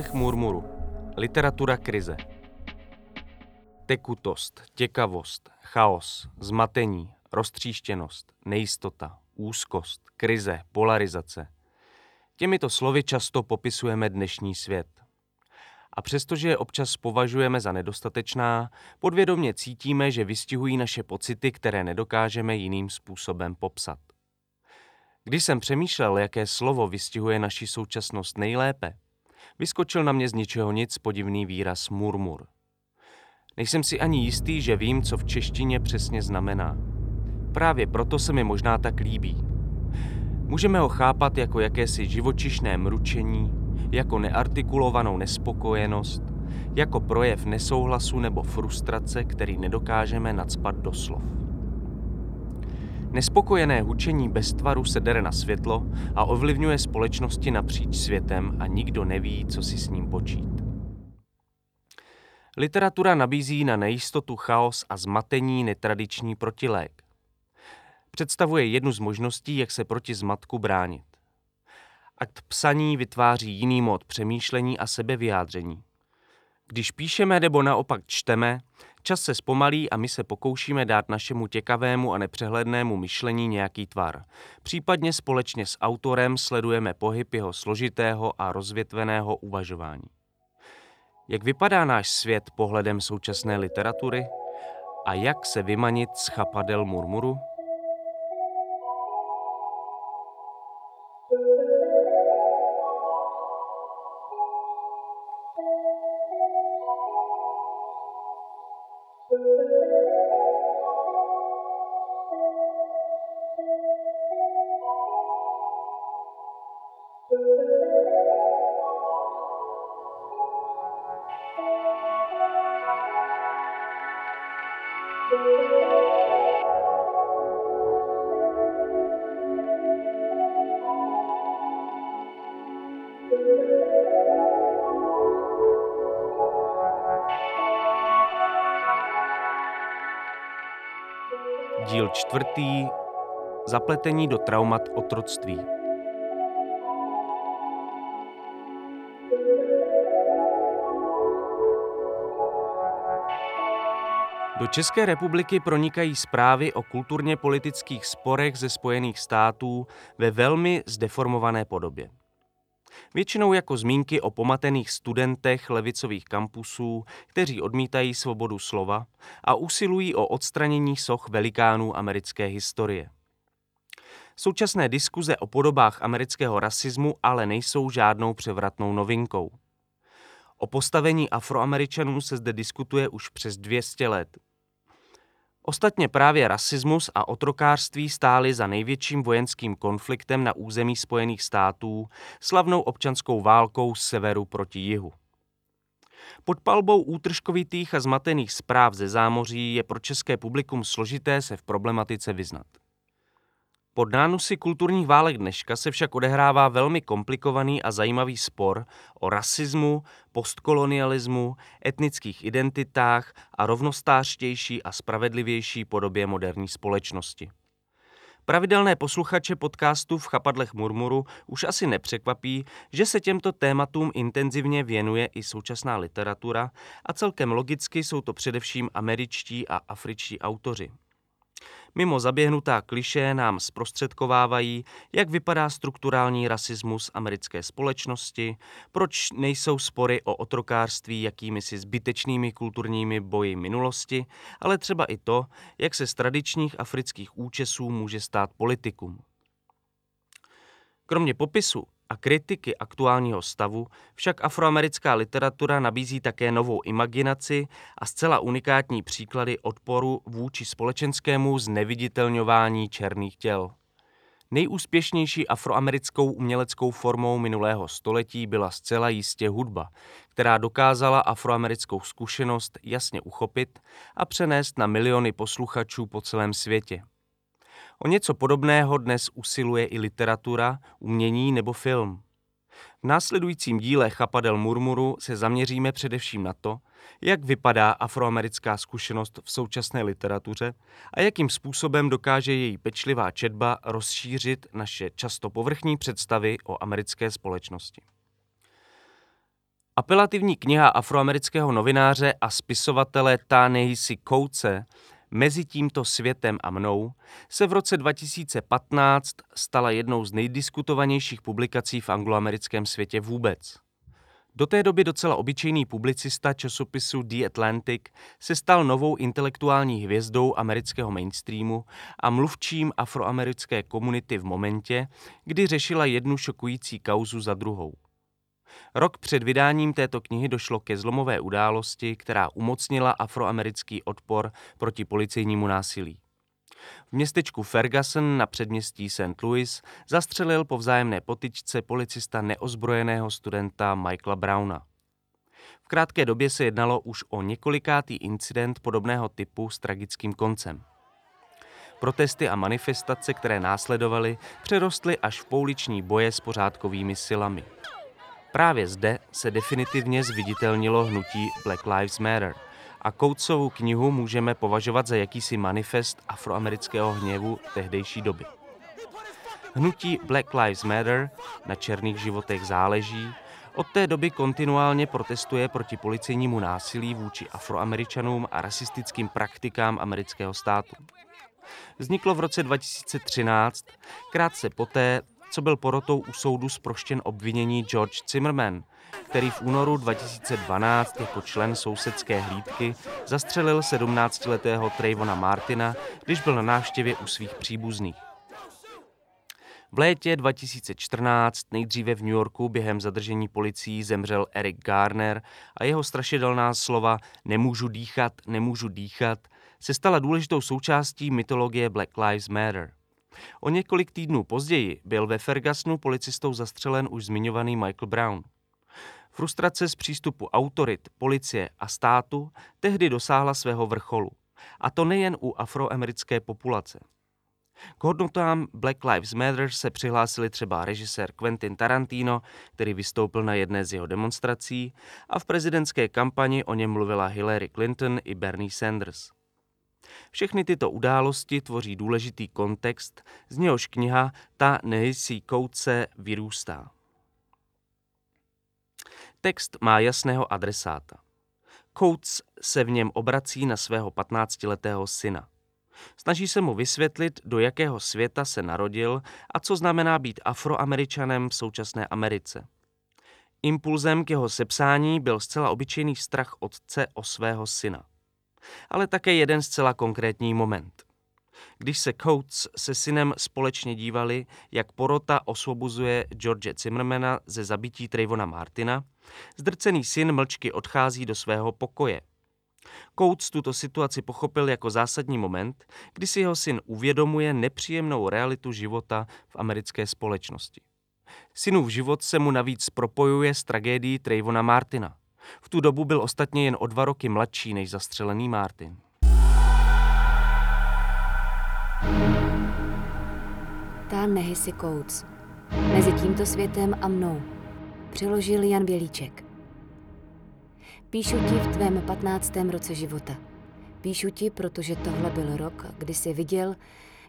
chapadlech murmuru. Literatura krize. Tekutost, těkavost, chaos, zmatení, roztříštěnost, nejistota, úzkost, krize, polarizace. Těmito slovy často popisujeme dnešní svět. A přestože je občas považujeme za nedostatečná, podvědomě cítíme, že vystihují naše pocity, které nedokážeme jiným způsobem popsat. Když jsem přemýšlel, jaké slovo vystihuje naši současnost nejlépe, vyskočil na mě z ničeho nic podivný výraz murmur. Nejsem si ani jistý, že vím, co v češtině přesně znamená. Právě proto se mi možná tak líbí. Můžeme ho chápat jako jakési živočišné mručení, jako neartikulovanou nespokojenost, jako projev nesouhlasu nebo frustrace, který nedokážeme nadspat do slov. Nespokojené hučení bez tvaru se dere na světlo a ovlivňuje společnosti napříč světem a nikdo neví, co si s ním počít. Literatura nabízí na nejistotu, chaos a zmatení netradiční protilék. Představuje jednu z možností, jak se proti zmatku bránit. Akt psaní vytváří jiný mod přemýšlení a sebevyjádření. Když píšeme nebo naopak čteme, čas se zpomalí a my se pokoušíme dát našemu těkavému a nepřehlednému myšlení nějaký tvar. Případně společně s autorem sledujeme pohyb jeho složitého a rozvětveného uvažování. Jak vypadá náš svět pohledem současné literatury? A jak se vymanit z chapadel murmuru? Čtvrtý. Zapletení do traumat otroctví. Do České republiky pronikají zprávy o kulturně politických sporech ze Spojených států ve velmi zdeformované podobě. Většinou jako zmínky o pomatených studentech levicových kampusů, kteří odmítají svobodu slova a usilují o odstranění soch velikánů americké historie. Současné diskuze o podobách amerického rasismu ale nejsou žádnou převratnou novinkou. O postavení afroameričanů se zde diskutuje už přes 200 let. Ostatně právě rasismus a otrokářství stály za největším vojenským konfliktem na území Spojených států, slavnou občanskou válkou z severu proti jihu. Pod palbou útržkovitých a zmatených zpráv ze zámoří je pro české publikum složité se v problematice vyznat. Pod nánusy kulturních válek dneška se však odehrává velmi komplikovaný a zajímavý spor o rasismu, postkolonialismu, etnických identitách a rovnostářštější a spravedlivější podobě moderní společnosti. Pravidelné posluchače podcastu v chapadlech Murmuru už asi nepřekvapí, že se těmto tématům intenzivně věnuje i současná literatura a celkem logicky jsou to především američtí a afričtí autoři. Mimo zaběhnutá kliše nám zprostředkovávají, jak vypadá strukturální rasismus americké společnosti, proč nejsou spory o otrokářství jakými si zbytečnými kulturními boji minulosti, ale třeba i to, jak se z tradičních afrických účesů může stát politikum. Kromě popisu a kritiky aktuálního stavu však afroamerická literatura nabízí také novou imaginaci a zcela unikátní příklady odporu vůči společenskému zneviditelňování černých těl. Nejúspěšnější afroamerickou uměleckou formou minulého století byla zcela jistě hudba, která dokázala afroamerickou zkušenost jasně uchopit a přenést na miliony posluchačů po celém světě. O něco podobného dnes usiluje i literatura, umění nebo film. V následujícím díle Chapadel Murmuru se zaměříme především na to, jak vypadá afroamerická zkušenost v současné literatuře a jakým způsobem dokáže její pečlivá četba rozšířit naše často povrchní představy o americké společnosti. Apelativní kniha afroamerického novináře a spisovatele Tanehisi Kouce Mezi tímto světem a mnou se v roce 2015 stala jednou z nejdiskutovanějších publikací v angloamerickém světě vůbec. Do té doby docela obyčejný publicista časopisu The Atlantic se stal novou intelektuální hvězdou amerického mainstreamu a mluvčím afroamerické komunity v momentě, kdy řešila jednu šokující kauzu za druhou. Rok před vydáním této knihy došlo ke zlomové události, která umocnila afroamerický odpor proti policejnímu násilí. V městečku Ferguson na předměstí St. Louis zastřelil po vzájemné potyčce policista neozbrojeného studenta Michaela Browna. V krátké době se jednalo už o několikátý incident podobného typu s tragickým koncem. Protesty a manifestace, které následovaly, přerostly až v pouliční boje s pořádkovými silami. Právě zde se definitivně zviditelnilo hnutí Black Lives Matter a Coatesovou knihu můžeme považovat za jakýsi manifest afroamerického hněvu tehdejší doby. Hnutí Black Lives Matter na černých životech záleží od té doby kontinuálně protestuje proti policejnímu násilí vůči afroameričanům a rasistickým praktikám amerického státu. Vzniklo v roce 2013, krátce poté, co byl porotou u soudu zproštěn obvinění George Zimmerman, který v únoru 2012 jako člen sousedské hlídky zastřelil 17-letého Trayvona Martina, když byl na návštěvě u svých příbuzných. V létě 2014 nejdříve v New Yorku během zadržení policií zemřel Eric Garner a jeho strašidelná slova nemůžu dýchat, nemůžu dýchat se stala důležitou součástí mytologie Black Lives Matter. O několik týdnů později byl ve Fergusonu policistou zastřelen už zmiňovaný Michael Brown. Frustrace z přístupu autorit, policie a státu tehdy dosáhla svého vrcholu. A to nejen u afroamerické populace. K hodnotám Black Lives Matter se přihlásili třeba režisér Quentin Tarantino, který vystoupil na jedné z jeho demonstrací, a v prezidentské kampani o něm mluvila Hillary Clinton i Bernie Sanders. Všechny tyto události tvoří důležitý kontext, z něhož kniha Ta nehysí kouce vyrůstá. Text má jasného adresáta. Coates se v něm obrací na svého 15-letého syna. Snaží se mu vysvětlit, do jakého světa se narodil a co znamená být afroameričanem v současné Americe. Impulzem k jeho sepsání byl zcela obyčejný strach otce o svého syna ale také jeden zcela konkrétní moment. Když se Coates se synem společně dívali, jak porota osvobozuje George Zimmermana ze zabití Trayvona Martina, zdrcený syn mlčky odchází do svého pokoje. Coates tuto situaci pochopil jako zásadní moment, kdy si jeho syn uvědomuje nepříjemnou realitu života v americké společnosti. Synův život se mu navíc propojuje s tragédií Trayvona Martina. V tu dobu byl ostatně jen o dva roky mladší než zastřelený Martin. Ta Nehisy Coates. Mezi tímto světem a mnou. Přiložil Jan Bělíček. Píšu ti v tvém patnáctém roce života. Píšu ti, protože tohle byl rok, kdy jsi viděl,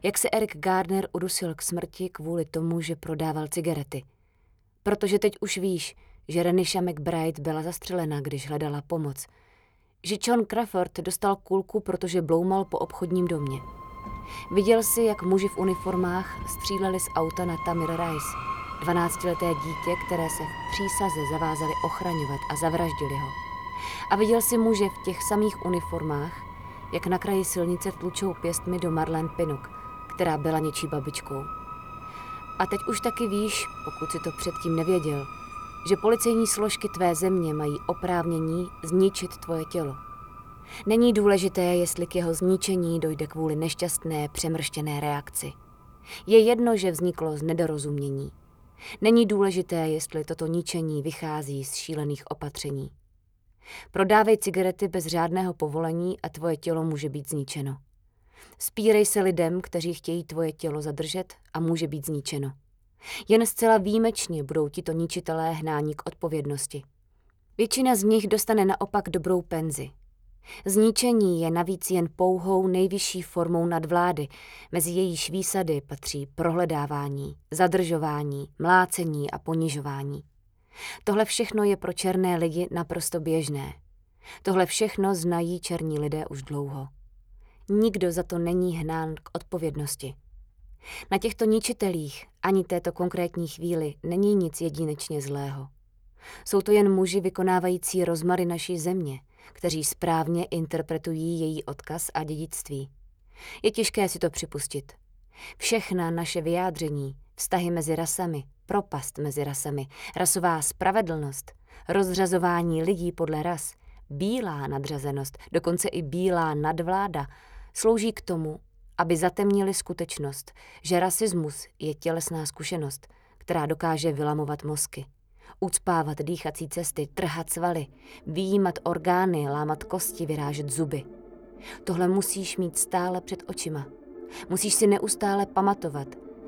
jak se Eric Gardner udusil k smrti kvůli tomu, že prodával cigarety. Protože teď už víš, že Renisha McBride byla zastřelena, když hledala pomoc. Že John Crawford dostal kulku, protože bloumal po obchodním domě. Viděl si, jak muži v uniformách stříleli z auta na Tamir Rice, 12-leté dítě, které se v přísaze zavázali ochraňovat a zavraždili ho. A viděl si muže v těch samých uniformách, jak na kraji silnice tlučou pěstmi do Marlene Pinuk, která byla něčí babičkou. A teď už taky víš, pokud si to předtím nevěděl, že policejní složky tvé země mají oprávnění zničit tvoje tělo. Není důležité, jestli k jeho zničení dojde kvůli nešťastné, přemrštěné reakci. Je jedno, že vzniklo z nedorozumění. Není důležité, jestli toto ničení vychází z šílených opatření. Prodávej cigarety bez řádného povolení a tvoje tělo může být zničeno. Spírej se lidem, kteří chtějí tvoje tělo zadržet a může být zničeno. Jen zcela výjimečně budou tito ničitelé hnání k odpovědnosti. Většina z nich dostane naopak dobrou penzi. Zničení je navíc jen pouhou nejvyšší formou nadvlády, mezi jejíž výsady patří prohledávání, zadržování, mlácení a ponižování. Tohle všechno je pro černé lidi naprosto běžné. Tohle všechno znají černí lidé už dlouho. Nikdo za to není hnán k odpovědnosti. Na těchto ničitelích ani této konkrétní chvíli není nic jedinečně zlého. Jsou to jen muži vykonávající rozmary naší země, kteří správně interpretují její odkaz a dědictví. Je těžké si to připustit. Všechna naše vyjádření, vztahy mezi rasami, propast mezi rasami, rasová spravedlnost, rozřazování lidí podle ras, bílá nadřazenost, dokonce i bílá nadvláda, slouží k tomu, aby zatemnili skutečnost, že rasismus je tělesná zkušenost, která dokáže vylamovat mozky, ucpávat dýchací cesty, trhat svaly, výjímat orgány, lámat kosti, vyrážet zuby. Tohle musíš mít stále před očima. Musíš si neustále pamatovat,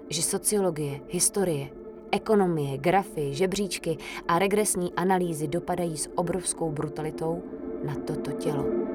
že sociologie, historie, ekonomie, grafy, žebříčky a regresní analýzy dopadají s obrovskou brutalitou na toto tělo.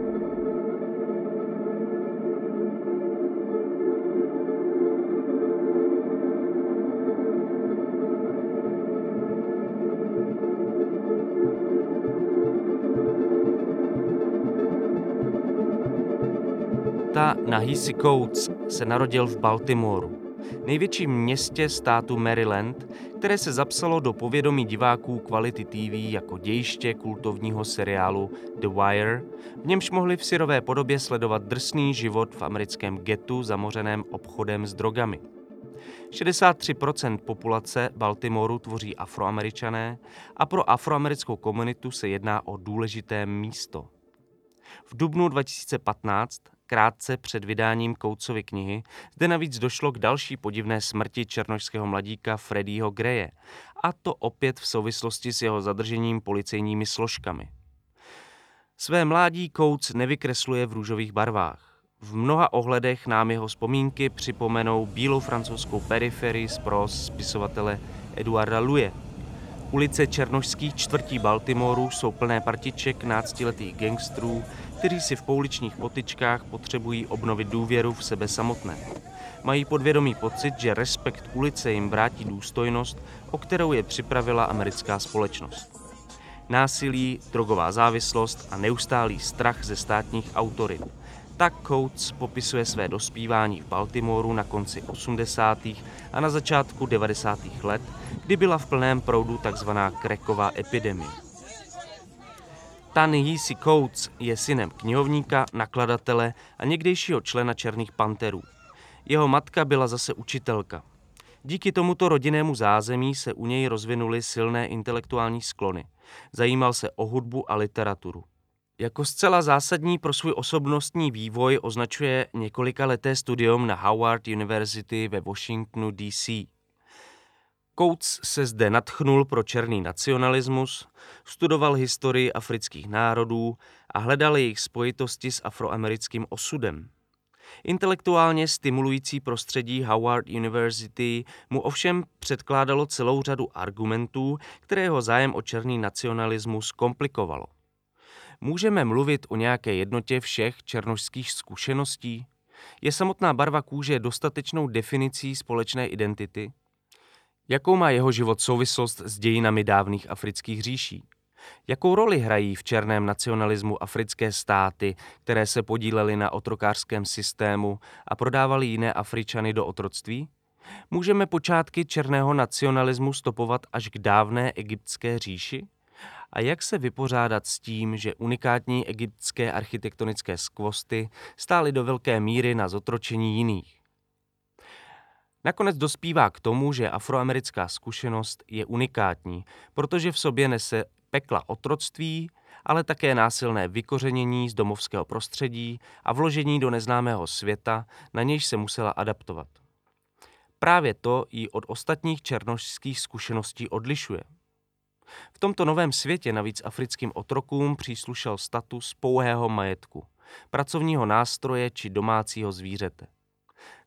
Nahisi Coates se narodil v Baltimoru, největším městě státu Maryland, které se zapsalo do povědomí diváků kvality TV jako dějiště kultovního seriálu The Wire, v němž mohli v syrové podobě sledovat drsný život v americkém getu zamořeném obchodem s drogami. 63% populace Baltimoru tvoří afroameričané a pro afroamerickou komunitu se jedná o důležité místo. V dubnu 2015 krátce před vydáním Koucovy knihy, zde navíc došlo k další podivné smrti černožského mladíka Freddieho Greje, a to opět v souvislosti s jeho zadržením policejními složkami. Své mládí Kouc nevykresluje v růžových barvách. V mnoha ohledech nám jeho vzpomínky připomenou bílou francouzskou periferii z pros spisovatele Eduarda Luje. Ulice černožských čtvrtí Baltimoru jsou plné partiček náctiletých gangstrů, kteří si v pouličních potyčkách potřebují obnovit důvěru v sebe samotné. Mají podvědomý pocit, že respekt ulice jim vrátí důstojnost, o kterou je připravila americká společnost. Násilí, drogová závislost a neustálý strach ze státních autorit. Tak Coates popisuje své dospívání v Baltimoru na konci 80. a na začátku 90. let, kdy byla v plném proudu tzv. kreková epidemie. Tan Yeezy Coates je synem knihovníka, nakladatele a někdejšího člena Černých panterů. Jeho matka byla zase učitelka. Díky tomuto rodinnému zázemí se u něj rozvinuly silné intelektuální sklony. Zajímal se o hudbu a literaturu. Jako zcela zásadní pro svůj osobnostní vývoj označuje několika leté studium na Howard University ve Washingtonu DC. Coates se zde natchnul pro černý nacionalismus, studoval historii afrických národů a hledal jejich spojitosti s afroamerickým osudem. Intelektuálně stimulující prostředí Howard University mu ovšem předkládalo celou řadu argumentů, které jeho zájem o černý nacionalismus komplikovalo. Můžeme mluvit o nějaké jednotě všech černožských zkušeností? Je samotná barva kůže dostatečnou definicí společné identity? Jakou má jeho život souvislost s dějinami dávných afrických říší? Jakou roli hrají v černém nacionalismu africké státy, které se podílely na otrokářském systému a prodávali jiné Afričany do otroctví? Můžeme počátky černého nacionalismu stopovat až k dávné egyptské říši? A jak se vypořádat s tím, že unikátní egyptské architektonické skvosty stály do velké míry na zotročení jiných? Nakonec dospívá k tomu, že afroamerická zkušenost je unikátní, protože v sobě nese pekla otroctví, ale také násilné vykořenění z domovského prostředí a vložení do neznámého světa, na nějž se musela adaptovat. Právě to ji od ostatních černožských zkušeností odlišuje. V tomto novém světě navíc africkým otrokům příslušel status pouhého majetku, pracovního nástroje či domácího zvířete.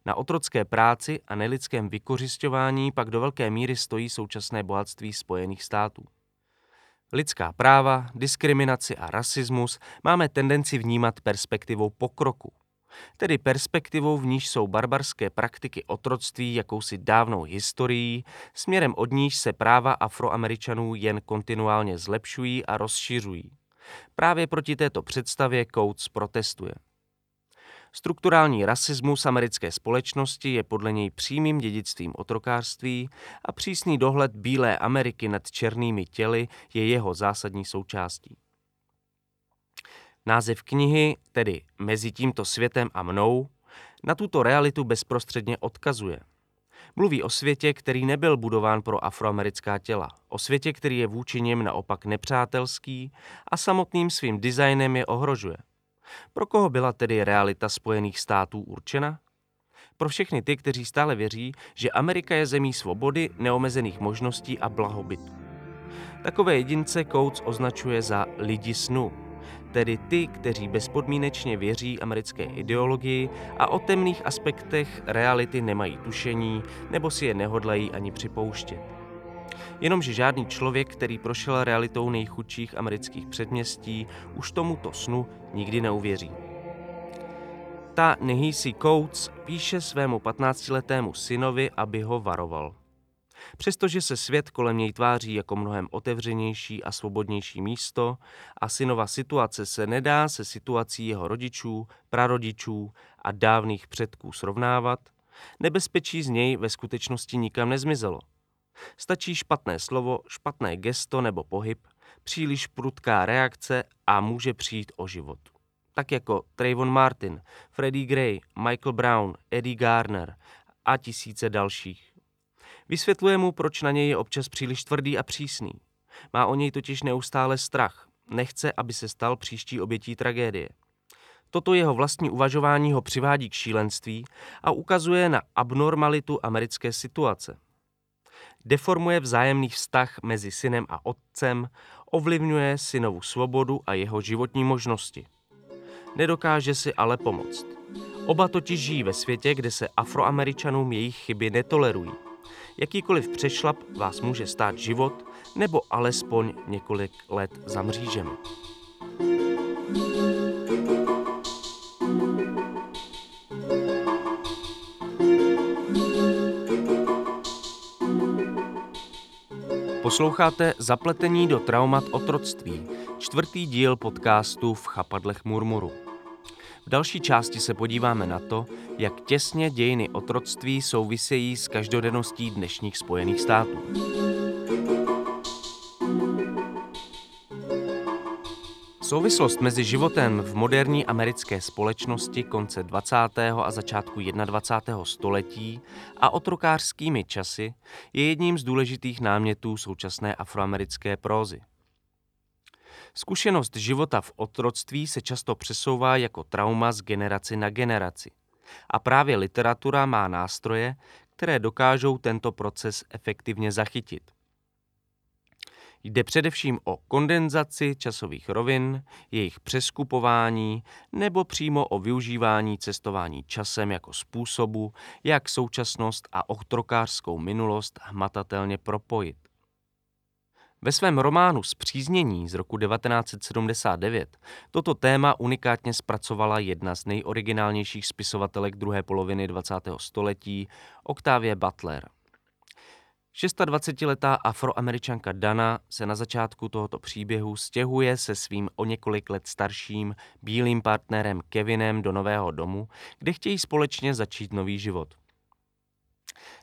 Na otrocké práci a nelidském vykořišťování pak do velké míry stojí současné bohatství Spojených států. Lidská práva, diskriminaci a rasismus máme tendenci vnímat perspektivou pokroku. tedy perspektivou, v níž jsou barbarské praktiky otroctví jakousi dávnou historií, směrem od níž se práva afroameričanů jen kontinuálně zlepšují a rozšiřují. Právě proti této představě Coates protestuje. Strukturální rasismus americké společnosti je podle něj přímým dědictvím otrokářství a přísný dohled Bílé Ameriky nad černými těly je jeho zásadní součástí. Název knihy, tedy Mezi tímto světem a mnou, na tuto realitu bezprostředně odkazuje. Mluví o světě, který nebyl budován pro afroamerická těla, o světě, který je vůči něm naopak nepřátelský a samotným svým designem je ohrožuje. Pro koho byla tedy realita Spojených států určena? Pro všechny ty, kteří stále věří, že Amerika je zemí svobody, neomezených možností a blahobytu. Takové jedince Coates označuje za lidi snu, tedy ty, kteří bezpodmínečně věří americké ideologii a o temných aspektech reality nemají tušení nebo si je nehodlají ani připouštět. Jenomže žádný člověk, který prošel realitou nejchudších amerických předměstí, už tomuto snu nikdy neuvěří. Ta Nehisi Coates píše svému 15-letému synovi, aby ho varoval. Přestože se svět kolem něj tváří jako mnohem otevřenější a svobodnější místo a synova situace se nedá se situací jeho rodičů, prarodičů a dávných předků srovnávat, nebezpečí z něj ve skutečnosti nikam nezmizelo. Stačí špatné slovo, špatné gesto nebo pohyb, příliš prudká reakce a může přijít o život. Tak jako Trayvon Martin, Freddie Gray, Michael Brown, Eddie Garner a tisíce dalších. Vysvětluje mu, proč na něj je občas příliš tvrdý a přísný. Má o něj totiž neustále strach. Nechce, aby se stal příští obětí tragédie. Toto jeho vlastní uvažování ho přivádí k šílenství a ukazuje na abnormalitu americké situace. Deformuje vzájemný vztah mezi synem a otcem, ovlivňuje synovu svobodu a jeho životní možnosti. Nedokáže si ale pomoct. Oba totiž žijí ve světě, kde se afroameričanům jejich chyby netolerují. Jakýkoliv přešlap vás může stát život nebo alespoň několik let za mřížem. Posloucháte Zapletení do traumat otroctví, čtvrtý díl podcastu v chapadlech murmuru. V další části se podíváme na to, jak těsně dějiny otroctví souvisejí s každodenností dnešních Spojených států. Souvislost mezi životem v moderní americké společnosti konce 20. a začátku 21. století a otrokářskými časy je jedním z důležitých námětů současné afroamerické prózy. Zkušenost života v otroctví se často přesouvá jako trauma z generaci na generaci. A právě literatura má nástroje, které dokážou tento proces efektivně zachytit. Jde především o kondenzaci časových rovin, jejich přeskupování nebo přímo o využívání cestování časem jako způsobu, jak současnost a otrokářskou minulost hmatatelně propojit. Ve svém románu Zpříznění z roku 1979 toto téma unikátně zpracovala jedna z nejoriginálnějších spisovatelek druhé poloviny 20. století, Octavia Butler. 26-letá afroameričanka Dana se na začátku tohoto příběhu stěhuje se svým o několik let starším bílým partnerem Kevinem do nového domu, kde chtějí společně začít nový život.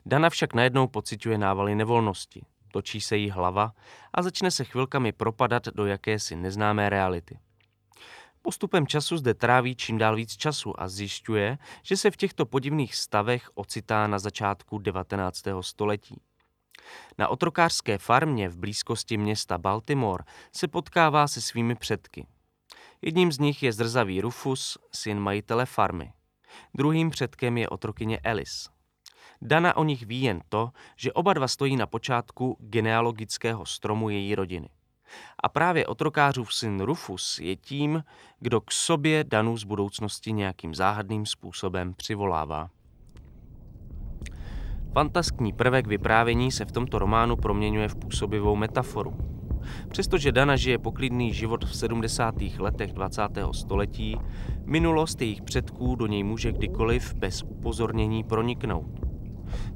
Dana však najednou pociťuje návaly nevolnosti – točí se jí hlava a začne se chvilkami propadat do jakési neznámé reality. Postupem času zde tráví čím dál víc času a zjišťuje, že se v těchto podivných stavech ocitá na začátku 19. století. Na otrokářské farmě v blízkosti města Baltimore se potkává se svými předky. Jedním z nich je zrzavý Rufus, syn majitele farmy. Druhým předkem je otrokyně Alice. Dana o nich ví jen to, že oba dva stojí na počátku genealogického stromu její rodiny. A právě otrokářův syn Rufus je tím, kdo k sobě Danu z budoucnosti nějakým záhadným způsobem přivolává. Fantaskní prvek vyprávění se v tomto románu proměňuje v působivou metaforu. Přestože Dana žije poklidný život v 70. letech 20. století, minulost jejich předků do něj může kdykoliv bez upozornění proniknout.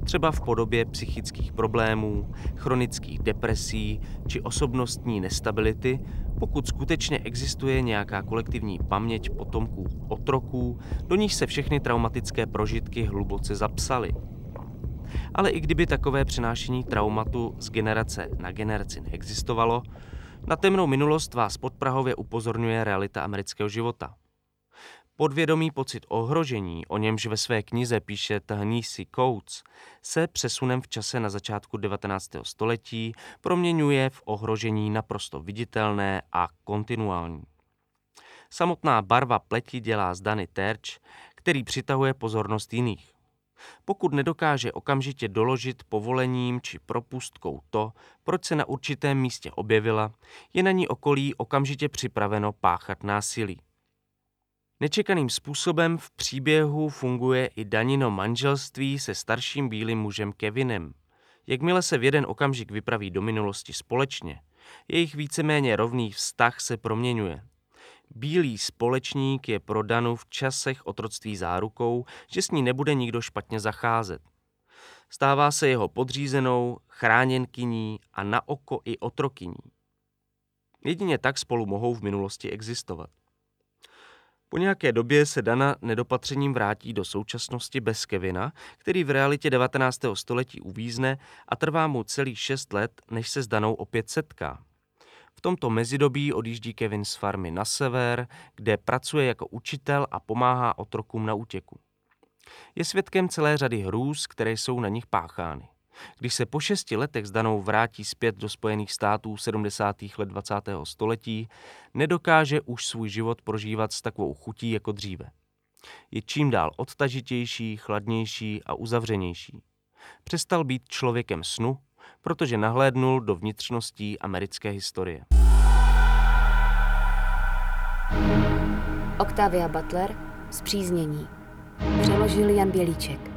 Třeba v podobě psychických problémů, chronických depresí či osobnostní nestability, pokud skutečně existuje nějaká kolektivní paměť potomků otroků, do níž se všechny traumatické prožitky hluboce zapsaly. Ale i kdyby takové přenášení traumatu z generace na generaci neexistovalo, na temnou minulost vás podprahově upozorňuje realita amerického života. Podvědomý pocit ohrožení, o němž ve své knize píše Tahnisi Coates, se přesunem v čase na začátku 19. století proměňuje v ohrožení naprosto viditelné a kontinuální. Samotná barva pleti dělá z Dany terč, který přitahuje pozornost jiných. Pokud nedokáže okamžitě doložit povolením či propustkou to, proč se na určitém místě objevila, je na ní okolí okamžitě připraveno páchat násilí. Nečekaným způsobem v příběhu funguje i Danino manželství se starším bílým mužem Kevinem. Jakmile se v jeden okamžik vypraví do minulosti společně, jejich víceméně rovný vztah se proměňuje. Bílý společník je pro Danu v časech otroctví zárukou, že s ní nebude nikdo špatně zacházet. Stává se jeho podřízenou, chráněnkyní a na oko i otrokyní. Jedině tak spolu mohou v minulosti existovat. Po nějaké době se Dana nedopatřením vrátí do současnosti bez Kevina, který v realitě 19. století uvízne a trvá mu celých šest let, než se s Danou opět setká. V tomto mezidobí odjíždí Kevin z farmy na sever, kde pracuje jako učitel a pomáhá otrokům na útěku. Je svědkem celé řady hrůz, které jsou na nich páchány. Když se po šesti letech s Danou vrátí zpět do Spojených států 70. let 20. století, nedokáže už svůj život prožívat s takovou chutí jako dříve. Je čím dál odtažitější, chladnější a uzavřenější. Přestal být člověkem snu, protože nahlédnul do vnitřností americké historie. Octavia Butler, Zpříznění. Přeložil Jan Bělíček.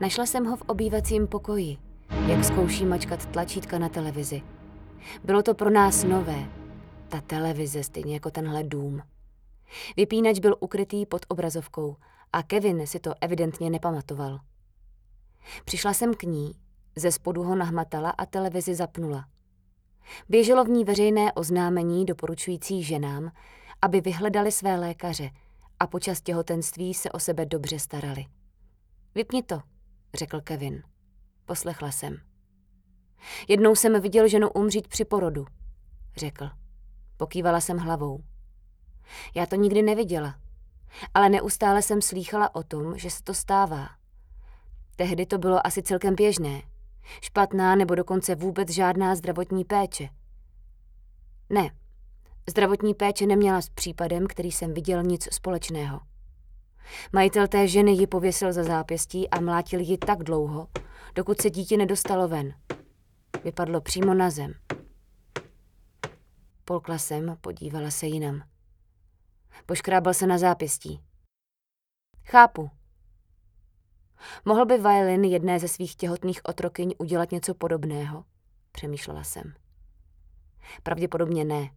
Našla jsem ho v obývacím pokoji, jak zkouší mačkat tlačítka na televizi. Bylo to pro nás nové. Ta televize, stejně jako tenhle dům. Vypínač byl ukrytý pod obrazovkou a Kevin si to evidentně nepamatoval. Přišla jsem k ní, ze spodu ho nahmatala a televizi zapnula. Běželo v ní veřejné oznámení doporučující ženám, aby vyhledali své lékaře a počas těhotenství se o sebe dobře starali. Vypni to, řekl Kevin. Poslechla jsem. Jednou jsem viděl ženu umřít při porodu, řekl. Pokývala jsem hlavou. Já to nikdy neviděla, ale neustále jsem slýchala o tom, že se to stává. Tehdy to bylo asi celkem běžné. Špatná nebo dokonce vůbec žádná zdravotní péče. Ne, zdravotní péče neměla s případem, který jsem viděl nic společného. Majitel té ženy ji pověsil za zápěstí a mlátil ji tak dlouho, dokud se dítě nedostalo ven. Vypadlo přímo na zem. Polkla jsem, podívala se jinam. Poškrábal se na zápěstí. Chápu. Mohl by Violin jedné ze svých těhotných otrokyň udělat něco podobného? Přemýšlela jsem. Pravděpodobně ne.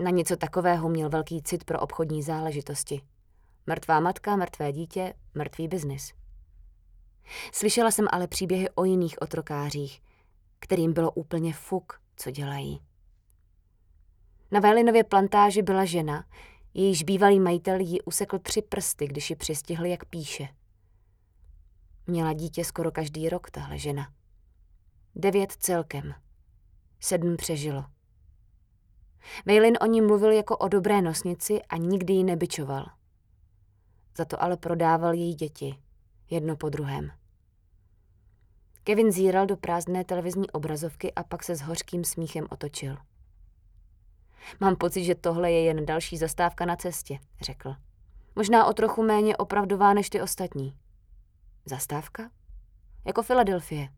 Na něco takového měl velký cit pro obchodní záležitosti. Mrtvá matka, mrtvé dítě, mrtvý biznis. Slyšela jsem ale příběhy o jiných otrokářích, kterým bylo úplně fuk, co dělají. Na Vélinově plantáži byla žena, jejíž bývalý majitel jí usekl tři prsty, když ji přistihl, jak píše. Měla dítě skoro každý rok, tahle žena. Devět celkem. Sedm přežilo. Vejlin o ní mluvil jako o dobré nosnici a nikdy ji nebyčoval. Za to ale prodával její děti, jedno po druhém. Kevin zíral do prázdné televizní obrazovky a pak se s hořkým smíchem otočil. Mám pocit, že tohle je jen další zastávka na cestě, řekl. Možná o trochu méně opravdová než ty ostatní. Zastávka? Jako Filadelfie.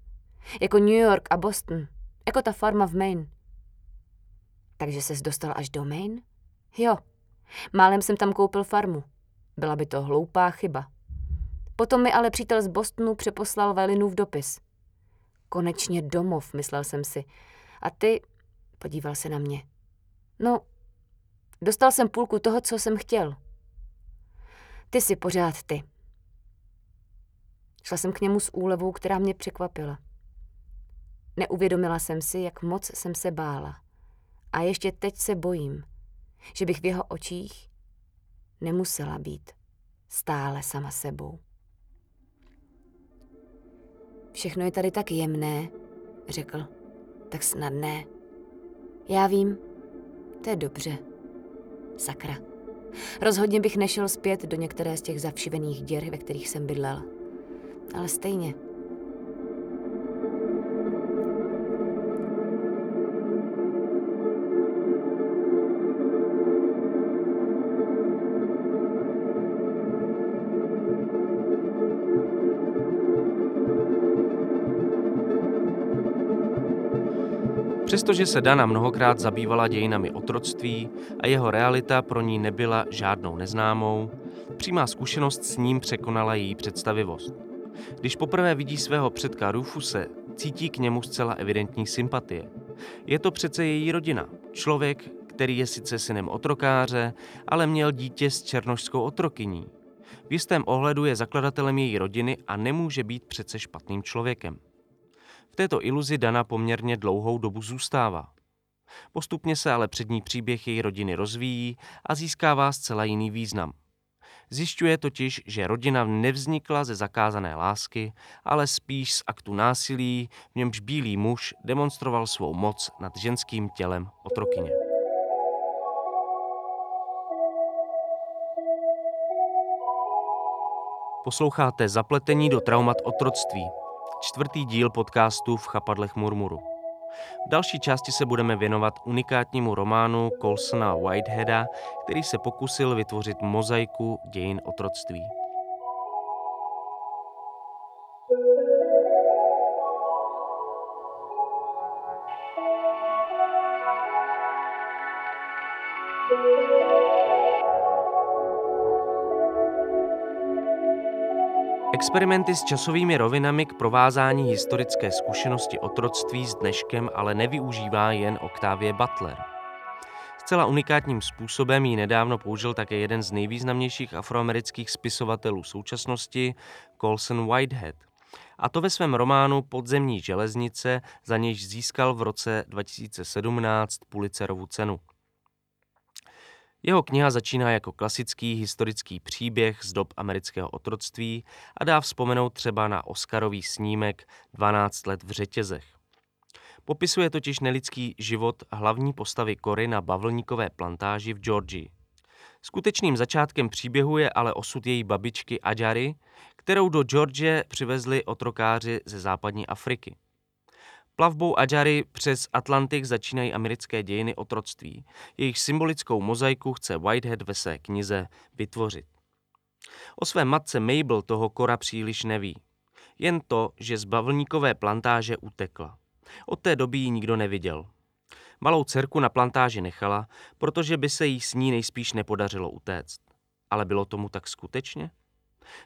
Jako New York a Boston. Jako ta farma v Maine. Takže ses dostal až do Maine? Jo. Málem jsem tam koupil farmu. Byla by to hloupá chyba. Potom mi ale přítel z Bostonu přeposlal v dopis. Konečně domov, myslel jsem si. A ty, podíval se na mě. No, dostal jsem půlku toho, co jsem chtěl. Ty si pořád ty. Šla jsem k němu s úlevou, která mě překvapila. Neuvědomila jsem si, jak moc jsem se bála. A ještě teď se bojím, že bych v jeho očích nemusela být stále sama sebou. Všechno je tady tak jemné, řekl. Tak snadné. Já vím, to je dobře. Sakra. Rozhodně bych nešel zpět do některé z těch zavšivených děr, ve kterých jsem bydlel. Ale stejně, Přestože se Dana mnohokrát zabývala dějinami otroctví a jeho realita pro ní nebyla žádnou neznámou, přímá zkušenost s ním překonala její představivost. Když poprvé vidí svého předka Rufuse, cítí k němu zcela evidentní sympatie. Je to přece její rodina, člověk, který je sice synem otrokáře, ale měl dítě s černošskou otrokyní. V jistém ohledu je zakladatelem její rodiny a nemůže být přece špatným člověkem. V této iluzi Dana poměrně dlouhou dobu zůstává. Postupně se ale přední příběh její rodiny rozvíjí a získává zcela jiný význam. Zjišťuje totiž, že rodina nevznikla ze zakázané lásky, ale spíš z aktu násilí, v němž bílý muž demonstroval svou moc nad ženským tělem otrokyně. Posloucháte Zapletení do traumat otroctví, čtvrtý díl podcastu v chapadlech Murmuru. V další části se budeme věnovat unikátnímu románu Colsona Whiteheada, který se pokusil vytvořit mozaiku dějin otroctví. Experimenty s časovými rovinami k provázání historické zkušenosti otroctví s dneškem ale nevyužívá jen Octavie Butler. Zcela unikátním způsobem ji nedávno použil také jeden z nejvýznamnějších afroamerických spisovatelů současnosti, Colson Whitehead. A to ve svém románu Podzemní železnice, za nějž získal v roce 2017 Pulitzerovu cenu. Jeho kniha začíná jako klasický historický příběh z dob amerického otroctví a dá vzpomenout třeba na Oscarový snímek 12 let v řetězech. Popisuje totiž nelidský život hlavní postavy Kory na bavlníkové plantáži v Georgii. Skutečným začátkem příběhu je ale osud její babičky Adjary, kterou do Georgie přivezli otrokáři ze západní Afriky. Plavbou Adjary přes Atlantik začínají americké dějiny otroctví. Jejich symbolickou mozaiku chce Whitehead ve své knize vytvořit. O své matce Mabel toho Kora příliš neví. Jen to, že z bavlníkové plantáže utekla. Od té doby ji nikdo neviděl. Malou dcerku na plantáži nechala, protože by se jí s ní nejspíš nepodařilo utéct. Ale bylo tomu tak skutečně?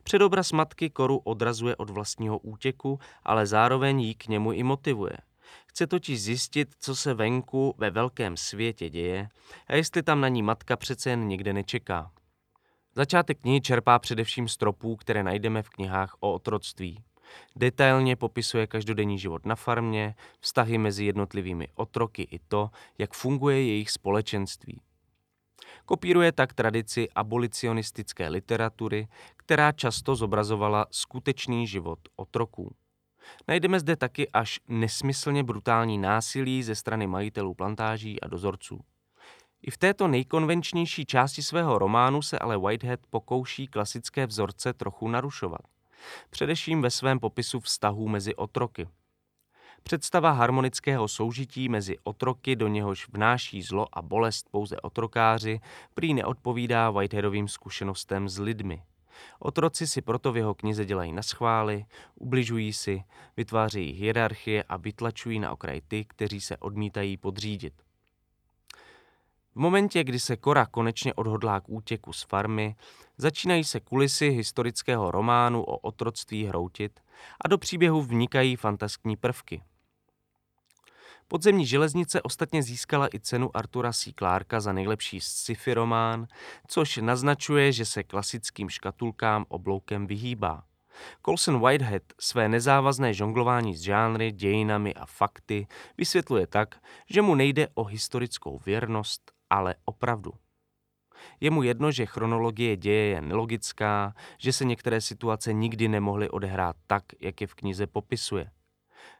Předobraz matky Koru odrazuje od vlastního útěku, ale zároveň ji k němu i motivuje. Chce totiž zjistit, co se venku ve velkém světě děje a jestli tam na ní matka přece jen někde nečeká. Začátek knihy čerpá především stropů, které najdeme v knihách o otroctví. Detailně popisuje každodenní život na farmě, vztahy mezi jednotlivými otroky i to, jak funguje jejich společenství. Kopíruje tak tradici abolicionistické literatury, která často zobrazovala skutečný život otroků. Najdeme zde taky až nesmyslně brutální násilí ze strany majitelů plantáží a dozorců. I v této nejkonvenčnější části svého románu se ale Whitehead pokouší klasické vzorce trochu narušovat. Především ve svém popisu vztahů mezi otroky. Představa harmonického soužití mezi otroky, do něhož vnáší zlo a bolest pouze otrokáři, prý neodpovídá Whiteheadovým zkušenostem s lidmi. Otroci si proto v jeho knize dělají na schvály, ubližují si, vytvářejí hierarchie a vytlačují na okraj ty, kteří se odmítají podřídit. V momentě, kdy se Kora konečně odhodlá k útěku z farmy, začínají se kulisy historického románu o otroctví hroutit a do příběhu vnikají fantaskní prvky – Podzemní železnice ostatně získala i cenu Artura C. Clarka za nejlepší sci-fi román, což naznačuje, že se klasickým škatulkám obloukem vyhýbá. Colson Whitehead své nezávazné žonglování s žánry, dějinami a fakty vysvětluje tak, že mu nejde o historickou věrnost, ale o pravdu. Je mu jedno, že chronologie děje je nelogická, že se některé situace nikdy nemohly odehrát tak, jak je v knize popisuje.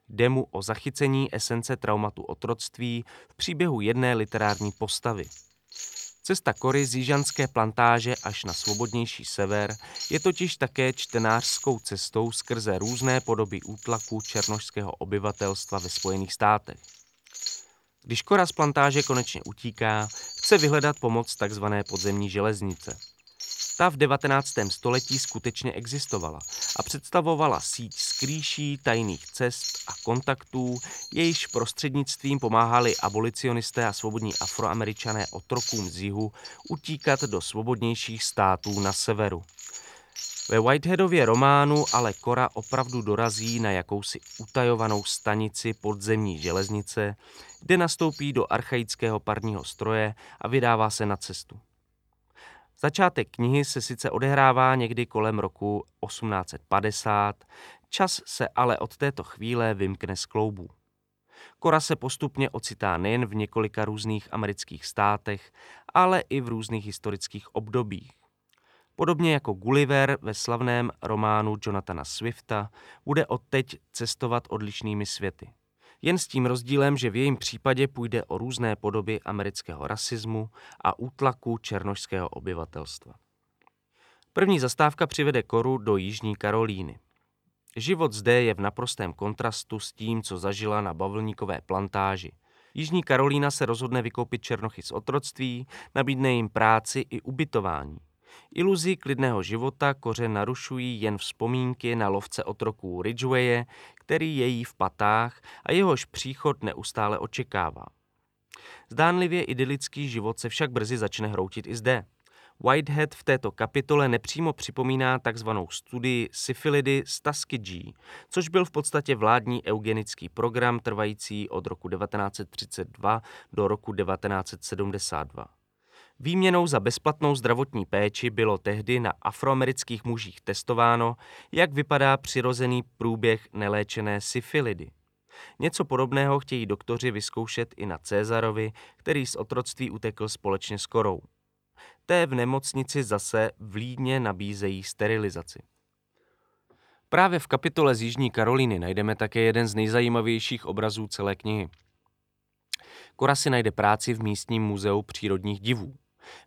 Jde mu o zachycení esence traumatu otroctví v příběhu jedné literární postavy. Cesta Kory z jižanské plantáže až na svobodnější sever je totiž také čtenářskou cestou skrze různé podoby útlaku černožského obyvatelstva ve Spojených státech. Když Kora z plantáže konečně utíká, chce vyhledat pomoc tzv. podzemní železnice – ta v 19. století skutečně existovala a představovala síť skrýší tajných cest a kontaktů, jejíž prostřednictvím pomáhali abolicionisté a svobodní afroameričané otrokům z jihu utíkat do svobodnějších států na severu. Ve Whiteheadově románu ale Kora opravdu dorazí na jakousi utajovanou stanici podzemní železnice, kde nastoupí do archaického parního stroje a vydává se na cestu. Začátek knihy se sice odehrává někdy kolem roku 1850, čas se ale od této chvíle vymkne z kloubů. Kora se postupně ocitá nejen v několika různých amerických státech, ale i v různých historických obdobích. Podobně jako Gulliver ve slavném románu Jonathana Swifta bude odteď cestovat odlišnými světy. Jen s tím rozdílem, že v jejím případě půjde o různé podoby amerického rasismu a útlaku černožského obyvatelstva. První zastávka přivede Koru do Jižní Karolíny. Život zde je v naprostém kontrastu s tím, co zažila na bavlníkové plantáži. Jižní Karolína se rozhodne vykoupit černochy z otroctví, nabídne jim práci i ubytování. Iluzi klidného života koře narušují jen vzpomínky na lovce otroků Ridgewaye, který je jí v patách a jehož příchod neustále očekává. Zdánlivě idylický život se však brzy začne hroutit i zde. Whitehead v této kapitole nepřímo připomíná takzvanou studii syfilidy z Tuskegee, což byl v podstatě vládní eugenický program trvající od roku 1932 do roku 1972. Výměnou za bezplatnou zdravotní péči bylo tehdy na afroamerických mužích testováno, jak vypadá přirozený průběh neléčené syfilidy. Něco podobného chtějí doktoři vyzkoušet i na Cézarovi, který z otroctví utekl společně s Korou. Té v nemocnici zase vlídně nabízejí sterilizaci. Právě v kapitole z Jižní Karolíny najdeme také jeden z nejzajímavějších obrazů celé knihy. Kora si najde práci v místním muzeu přírodních divů.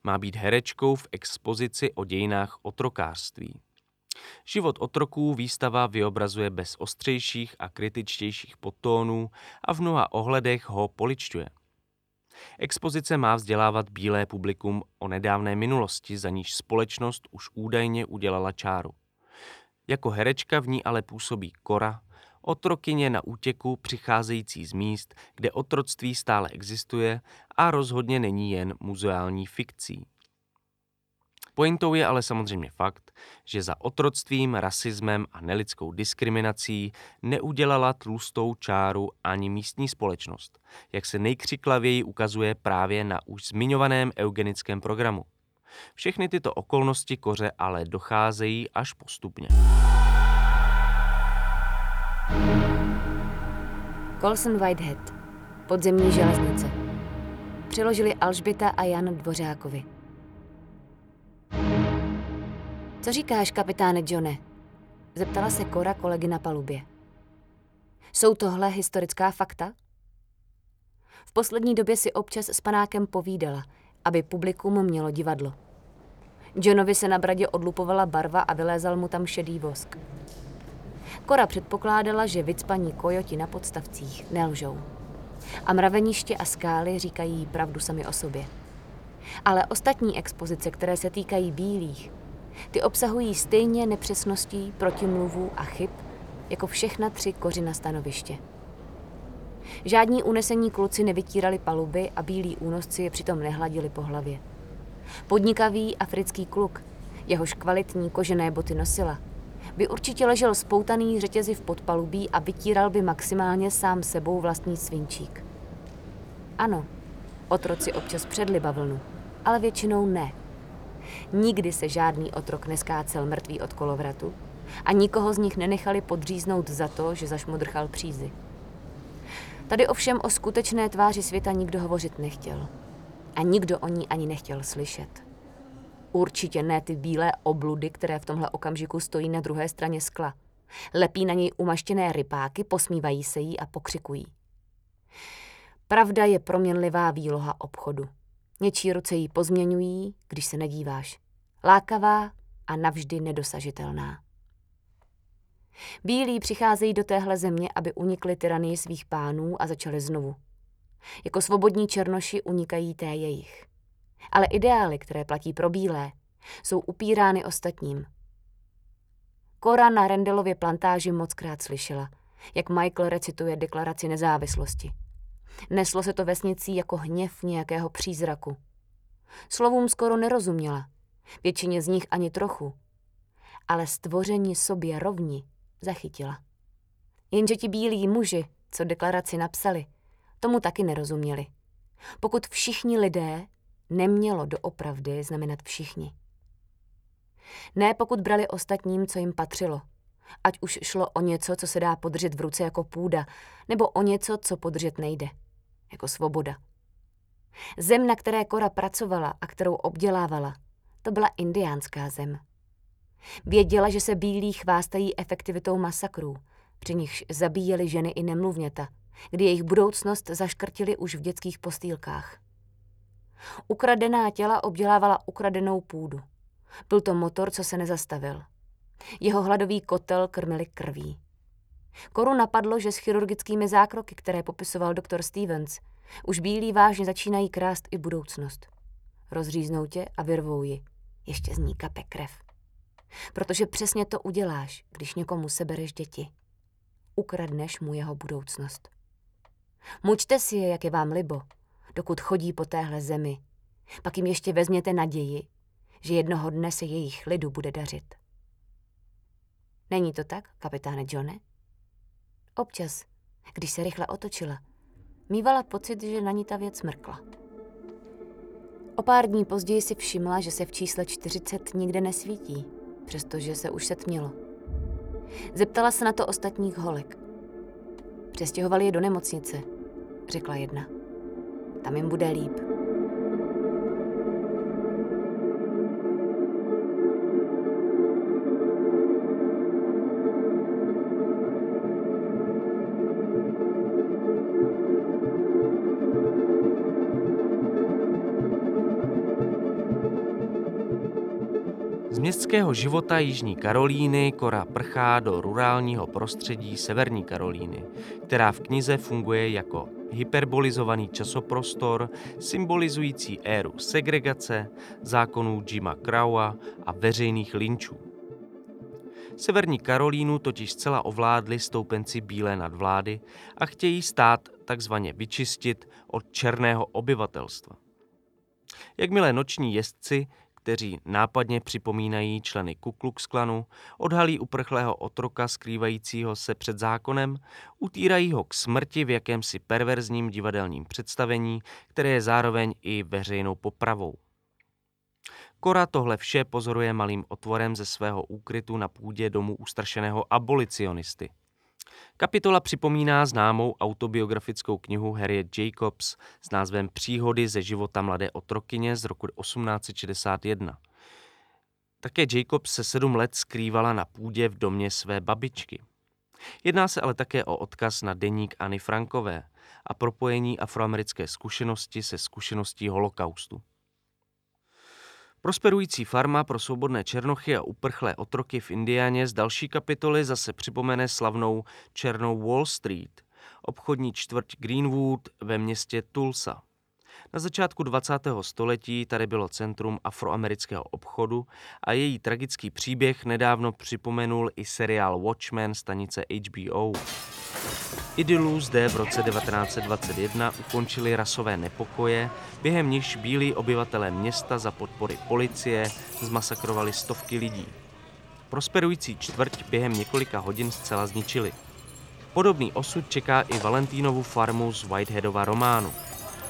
Má být herečkou v expozici o dějinách otrokářství. Život otroků výstava vyobrazuje bez ostřejších a kritičtějších podtónů a v mnoha ohledech ho poličťuje. Expozice má vzdělávat bílé publikum o nedávné minulosti, za níž společnost už údajně udělala čáru. Jako herečka v ní ale působí Kora, otrokyně na útěku přicházející z míst, kde otroctví stále existuje a rozhodně není jen muzeální fikcí. Pointou je ale samozřejmě fakt, že za otroctvím, rasismem a nelidskou diskriminací neudělala tlustou čáru ani místní společnost, jak se nejkřiklavěji ukazuje právě na už zmiňovaném eugenickém programu. Všechny tyto okolnosti koře ale docházejí až postupně. Colson Whitehead, podzemní železnice. Přiložili Alžběta a Jan Dvořákovi. Co říkáš, kapitáne Johne? Zeptala se Kora kolegy na palubě. Jsou tohle historická fakta? V poslední době si občas s panákem povídala, aby publikum mělo divadlo. Johnovi se na bradě odlupovala barva a vylézal mu tam šedý vosk. Kora předpokládala, že vycpaní kojoti na podstavcích nelžou. A mraveniště a skály říkají pravdu sami o sobě. Ale ostatní expozice, které se týkají bílých, ty obsahují stejně nepřesností, protimluvů a chyb, jako všechna tři kořina stanoviště. Žádní unesení kluci nevytírali paluby a bílí únosci je přitom nehladili po hlavě. Podnikavý africký kluk, jehož kvalitní kožené boty nosila, by určitě ležel spoutaný řetězy v podpalubí a vytíral by maximálně sám sebou vlastní svinčík. Ano, otroci občas předli bavlnu, ale většinou ne. Nikdy se žádný otrok neskácel mrtvý od kolovratu a nikoho z nich nenechali podříznout za to, že zašmodrchal přízy. Tady ovšem o skutečné tváři světa nikdo hovořit nechtěl. A nikdo o ní ani nechtěl slyšet. Určitě ne ty bílé obludy, které v tomhle okamžiku stojí na druhé straně skla. Lepí na něj umaštěné rypáky, posmívají se jí a pokřikují. Pravda je proměnlivá výloha obchodu. Něčí ruce ji pozměňují, když se nedíváš. Lákavá a navždy nedosažitelná. Bílí přicházejí do téhle země, aby unikli tyranii svých pánů a začali znovu. Jako svobodní černoši unikají té jejich. Ale ideály, které platí pro bílé, jsou upírány ostatním. Kora na Rendelově plantáži mockrát slyšela, jak Michael recituje deklaraci nezávislosti. Neslo se to vesnicí jako hněv nějakého přízraku. Slovům skoro nerozuměla, většině z nich ani trochu, ale stvoření sobě rovni zachytila. Jenže ti bílí muži, co deklaraci napsali, tomu taky nerozuměli. Pokud všichni lidé, nemělo doopravdy znamenat všichni. Ne pokud brali ostatním, co jim patřilo. Ať už šlo o něco, co se dá podržet v ruce jako půda, nebo o něco, co podržet nejde, jako svoboda. Zem, na které Kora pracovala a kterou obdělávala, to byla indiánská zem. Věděla, že se bílí chvástají efektivitou masakrů, při nichž zabíjeli ženy i nemluvněta, kdy jejich budoucnost zaškrtili už v dětských postýlkách. Ukradená těla obdělávala ukradenou půdu. Byl to motor, co se nezastavil. Jeho hladový kotel krmili krví. Koru napadlo, že s chirurgickými zákroky, které popisoval doktor Stevens, už bílí vážně začínají krást i budoucnost. Rozříznou tě a vyrvou ji. Ještě z ní kape krev. Protože přesně to uděláš, když někomu sebereš děti. Ukradneš mu jeho budoucnost. Mučte si je, jak je vám libo, dokud chodí po téhle zemi. Pak jim ještě vezměte naději, že jednoho dne se jejich lidu bude dařit. Není to tak, kapitáne Johne? Občas, když se rychle otočila, mývala pocit, že na ní ta věc mrkla. O pár dní později si všimla, že se v čísle 40 nikde nesvítí, přestože se už setmělo. Zeptala se na to ostatních holek. Přestěhovali je do nemocnice, řekla jedna. Tam jim bude líp. Z městského života Jižní Karolíny Kora prchá do rurálního prostředí Severní Karolíny, která v knize funguje jako hyperbolizovaný časoprostor symbolizující éru segregace, zákonů Jima Crowa a veřejných linčů. Severní Karolínu totiž zcela ovládli stoupenci bílé nadvlády a chtějí stát takzvaně vyčistit od černého obyvatelstva. Jakmile noční jezdci kteří nápadně připomínají členy Ku Klux Klanu, odhalí uprchlého otroka skrývajícího se před zákonem, utírají ho k smrti v jakémsi perverzním divadelním představení, které je zároveň i veřejnou popravou. Kora tohle vše pozoruje malým otvorem ze svého úkrytu na půdě domu ustrašeného abolicionisty – Kapitola připomíná známou autobiografickou knihu Harriet Jacobs s názvem Příhody ze života mladé otrokyně z roku 1861. Také Jacobs se sedm let skrývala na půdě v domě své babičky. Jedná se ale také o odkaz na deník Anny Frankové a propojení afroamerické zkušenosti se zkušeností holokaustu. Prosperující farma pro svobodné černochy a uprchlé otroky v Indiáně z další kapitoly zase připomene slavnou Černou Wall Street, obchodní čtvrť Greenwood ve městě Tulsa. Na začátku 20. století tady bylo centrum afroamerického obchodu a její tragický příběh nedávno připomenul i seriál Watchmen stanice HBO. Idylu zde v roce 1921 ukončili rasové nepokoje, během nichž bílí obyvatelé města za podpory policie zmasakrovali stovky lidí. Prosperující čtvrť během několika hodin zcela zničili. Podobný osud čeká i Valentínovu farmu z Whiteheadova románu.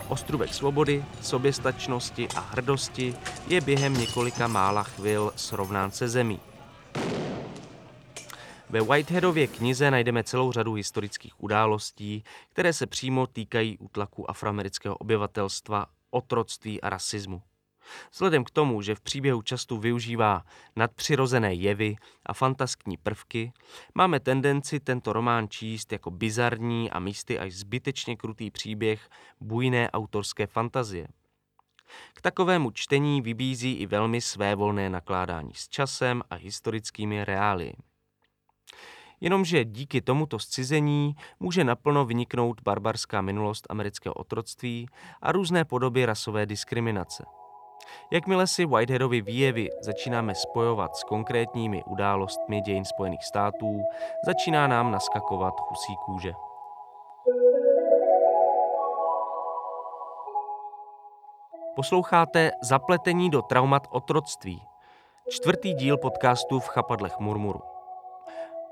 Ostrůvek svobody, soběstačnosti a hrdosti je během několika mála chvil srovnán se zemí. Ve Whiteheadově knize najdeme celou řadu historických událostí, které se přímo týkají útlaku afroamerického obyvatelstva, otroctví a rasismu. Vzhledem k tomu, že v příběhu často využívá nadpřirozené jevy a fantaskní prvky, máme tendenci tento román číst jako bizarní a místy až zbytečně krutý příběh bujné autorské fantazie. K takovému čtení vybízí i velmi svévolné nakládání s časem a historickými reály. Jenomže díky tomuto scizení může naplno vyniknout barbarská minulost amerického otroctví a různé podoby rasové diskriminace – Jakmile si Whiteheadovi výjevy začínáme spojovat s konkrétními událostmi dějin Spojených států, začíná nám naskakovat husí kůže. Posloucháte Zapletení do traumat otroctví, čtvrtý díl podcastu v chapadlech Murmuru.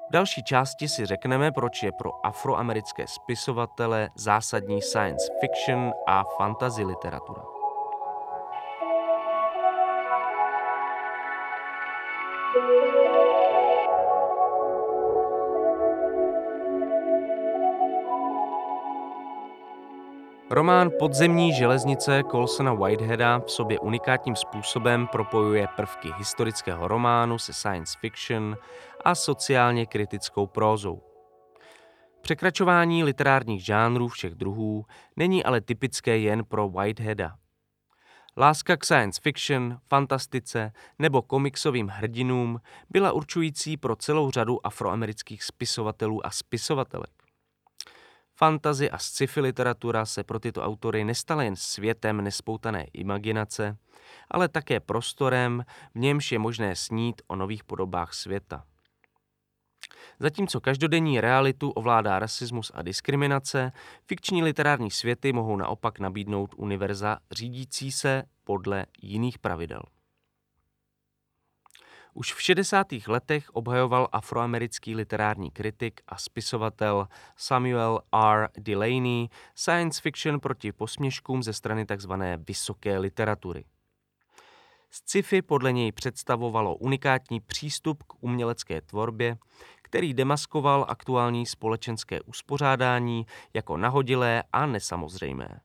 V další části si řekneme, proč je pro afroamerické spisovatele zásadní science fiction a fantasy literatura. Román Podzemní železnice Colsona Whiteheada v sobě unikátním způsobem propojuje prvky historického románu se science fiction a sociálně kritickou prózou. Překračování literárních žánrů všech druhů není ale typické jen pro Whiteheada. Láska k science fiction, fantastice nebo komiksovým hrdinům byla určující pro celou řadu afroamerických spisovatelů a spisovatelek. Fantazy a sci-fi literatura se pro tyto autory nestala jen světem nespoutané imaginace, ale také prostorem, v němž je možné snít o nových podobách světa. Zatímco každodenní realitu ovládá rasismus a diskriminace, fikční literární světy mohou naopak nabídnout univerza řídící se podle jiných pravidel. Už v 60. letech obhajoval afroamerický literární kritik a spisovatel Samuel R. Delaney science fiction proti posměškům ze strany tzv. vysoké literatury. Sci-fi podle něj představovalo unikátní přístup k umělecké tvorbě, který demaskoval aktuální společenské uspořádání jako nahodilé a nesamozřejmé.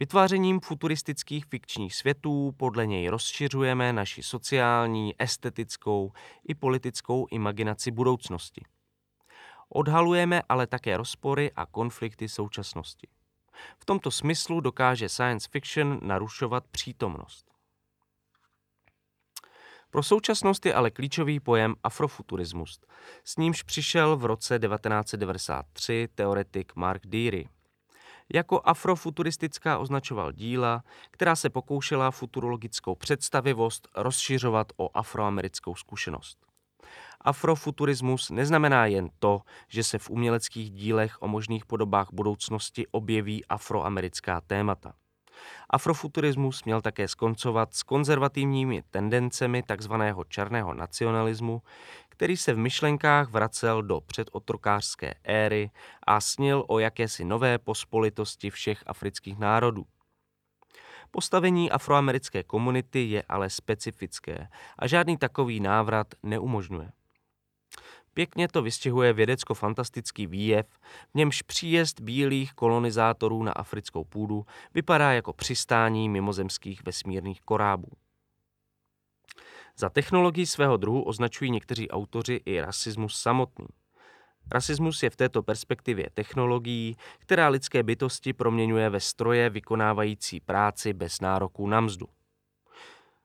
Vytvářením futuristických fikčních světů podle něj rozšiřujeme naši sociální, estetickou i politickou imaginaci budoucnosti. Odhalujeme ale také rozpory a konflikty současnosti. V tomto smyslu dokáže science fiction narušovat přítomnost. Pro současnost je ale klíčový pojem afrofuturismus, s nímž přišel v roce 1993 teoretik Mark Deary. Jako afrofuturistická označoval díla, která se pokoušela futurologickou představivost rozšiřovat o afroamerickou zkušenost. Afrofuturismus neznamená jen to, že se v uměleckých dílech o možných podobách budoucnosti objeví afroamerická témata. Afrofuturismus měl také skoncovat s konzervativními tendencemi tzv. černého nacionalismu, který se v myšlenkách vracel do předotrokářské éry a snil o jakési nové pospolitosti všech afrických národů. Postavení afroamerické komunity je ale specifické a žádný takový návrat neumožňuje. Pěkně to vystihuje vědecko-fantastický výjev, v němž příjezd bílých kolonizátorů na africkou půdu vypadá jako přistání mimozemských vesmírných korábů. Za technologii svého druhu označují někteří autoři i rasismus samotný. Rasismus je v této perspektivě technologií, která lidské bytosti proměňuje ve stroje vykonávající práci bez nároku na mzdu.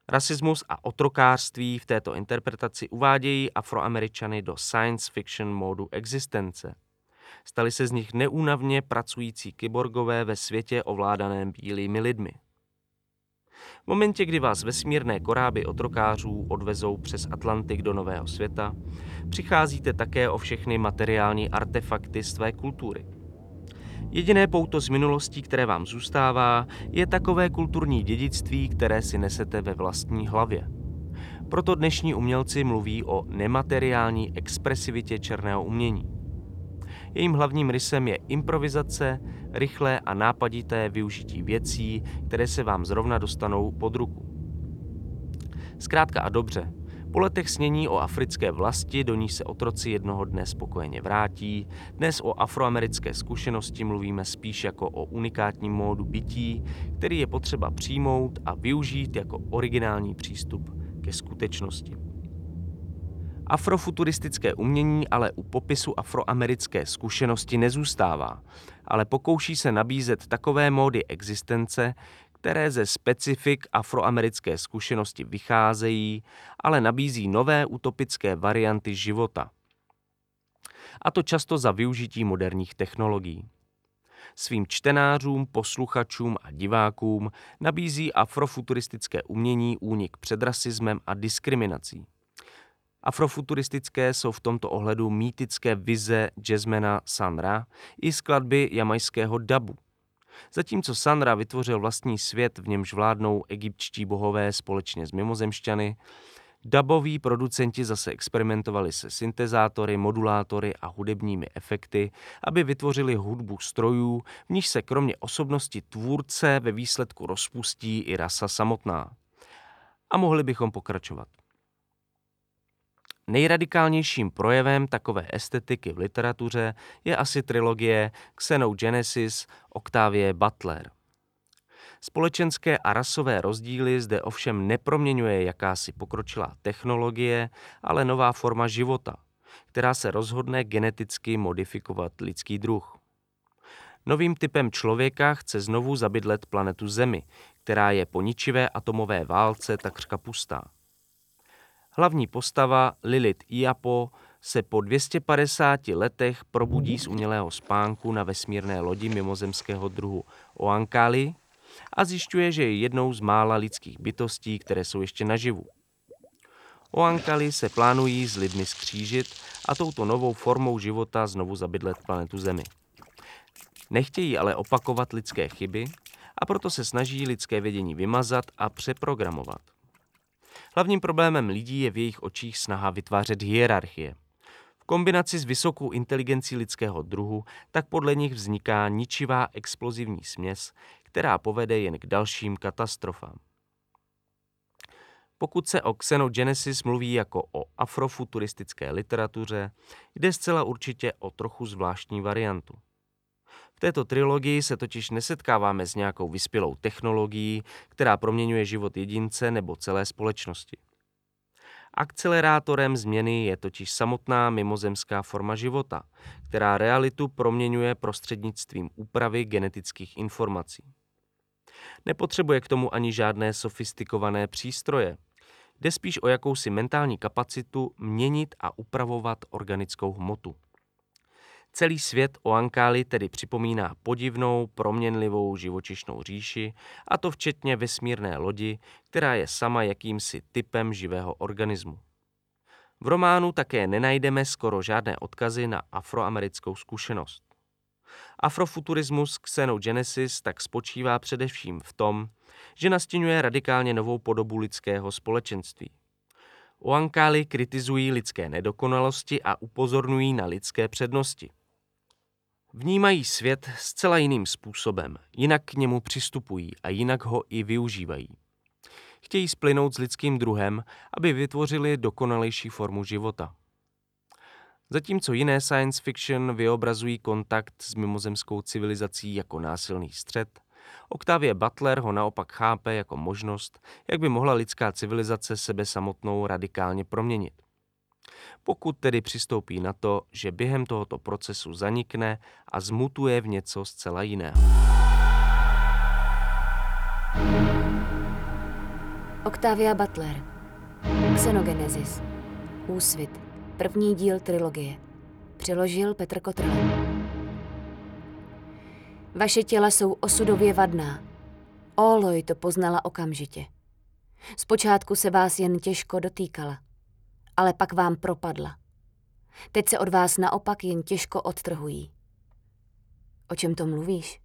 Rasismus a otrokářství v této interpretaci uvádějí afroameričany do science fiction módu existence. Stali se z nich neúnavně pracující kyborgové ve světě ovládaném bílými lidmi. V momentě, kdy vás vesmírné koráby otrokářů odvezou přes Atlantik do nového světa, přicházíte také o všechny materiální artefakty své kultury. Jediné pouto z minulostí, které vám zůstává, je takové kulturní dědictví, které si nesete ve vlastní hlavě. Proto dnešní umělci mluví o nemateriální expresivitě černého umění. Jejím hlavním rysem je improvizace, rychlé a nápadité využití věcí, které se vám zrovna dostanou pod ruku. Zkrátka a dobře, po letech snění o africké vlasti, do ní se otroci jednoho dne spokojeně vrátí, dnes o afroamerické zkušenosti mluvíme spíš jako o unikátním módu bytí, který je potřeba přijmout a využít jako originální přístup ke skutečnosti. Afrofuturistické umění ale u popisu afroamerické zkušenosti nezůstává, ale pokouší se nabízet takové módy existence, které ze specifik afroamerické zkušenosti vycházejí, ale nabízí nové utopické varianty života. A to často za využití moderních technologií. Svým čtenářům, posluchačům a divákům nabízí afrofuturistické umění únik před rasismem a diskriminací. Afrofuturistické jsou v tomto ohledu mýtické vize jazzmana Sanra i skladby jamajského dabu. Zatímco Sanra vytvořil vlastní svět, v němž vládnou egyptští bohové společně s mimozemšťany, Daboví producenti zase experimentovali se syntezátory, modulátory a hudebními efekty, aby vytvořili hudbu strojů, v níž se kromě osobnosti tvůrce ve výsledku rozpustí i rasa samotná. A mohli bychom pokračovat. Nejradikálnějším projevem takové estetiky v literatuře je asi trilogie Xenogenesis Octavie Butler. Společenské a rasové rozdíly zde ovšem neproměňuje jakási pokročilá technologie, ale nová forma života, která se rozhodne geneticky modifikovat lidský druh. Novým typem člověka chce znovu zabydlet planetu Zemi, která je po ničivé atomové válce takřka pustá. Hlavní postava Lilith Iapo se po 250 letech probudí z umělého spánku na vesmírné lodi mimozemského druhu Oankali a zjišťuje, že je jednou z mála lidských bytostí, které jsou ještě naživu. Oankali se plánují s lidmi skřížit a touto novou formou života znovu zabydlet planetu Zemi. Nechtějí ale opakovat lidské chyby a proto se snaží lidské vědění vymazat a přeprogramovat. Hlavním problémem lidí je v jejich očích snaha vytvářet hierarchie. V kombinaci s vysokou inteligencí lidského druhu tak podle nich vzniká ničivá explozivní směs, která povede jen k dalším katastrofám. Pokud se o Xenogenesis mluví jako o afrofuturistické literatuře, jde zcela určitě o trochu zvláštní variantu této trilogii se totiž nesetkáváme s nějakou vyspělou technologií, která proměňuje život jedince nebo celé společnosti. Akcelerátorem změny je totiž samotná mimozemská forma života, která realitu proměňuje prostřednictvím úpravy genetických informací. Nepotřebuje k tomu ani žádné sofistikované přístroje. Jde spíš o jakousi mentální kapacitu měnit a upravovat organickou hmotu. Celý svět o Ankáli tedy připomíná podivnou, proměnlivou živočišnou říši, a to včetně vesmírné lodi, která je sama jakýmsi typem živého organismu. V románu také nenajdeme skoro žádné odkazy na afroamerickou zkušenost. Afrofuturismus Xenogenesis tak spočívá především v tom, že nastěňuje radikálně novou podobu lidského společenství. Oankáli kritizují lidské nedokonalosti a upozorňují na lidské přednosti – Vnímají svět zcela jiným způsobem, jinak k němu přistupují a jinak ho i využívají. Chtějí splynout s lidským druhem, aby vytvořili dokonalejší formu života. Zatímco jiné science fiction vyobrazují kontakt s mimozemskou civilizací jako násilný střed, Octavie Butler ho naopak chápe jako možnost, jak by mohla lidská civilizace sebe samotnou radikálně proměnit. Pokud tedy přistoupí na to, že během tohoto procesu zanikne a zmutuje v něco zcela jiného. Octavia Butler Xenogenesis Úsvit První díl trilogie Přeložil Petr Kotrl Vaše těla jsou osudově vadná. Oloj to poznala okamžitě. Zpočátku se vás jen těžko dotýkala ale pak vám propadla. Teď se od vás naopak jen těžko odtrhují. O čem to mluvíš?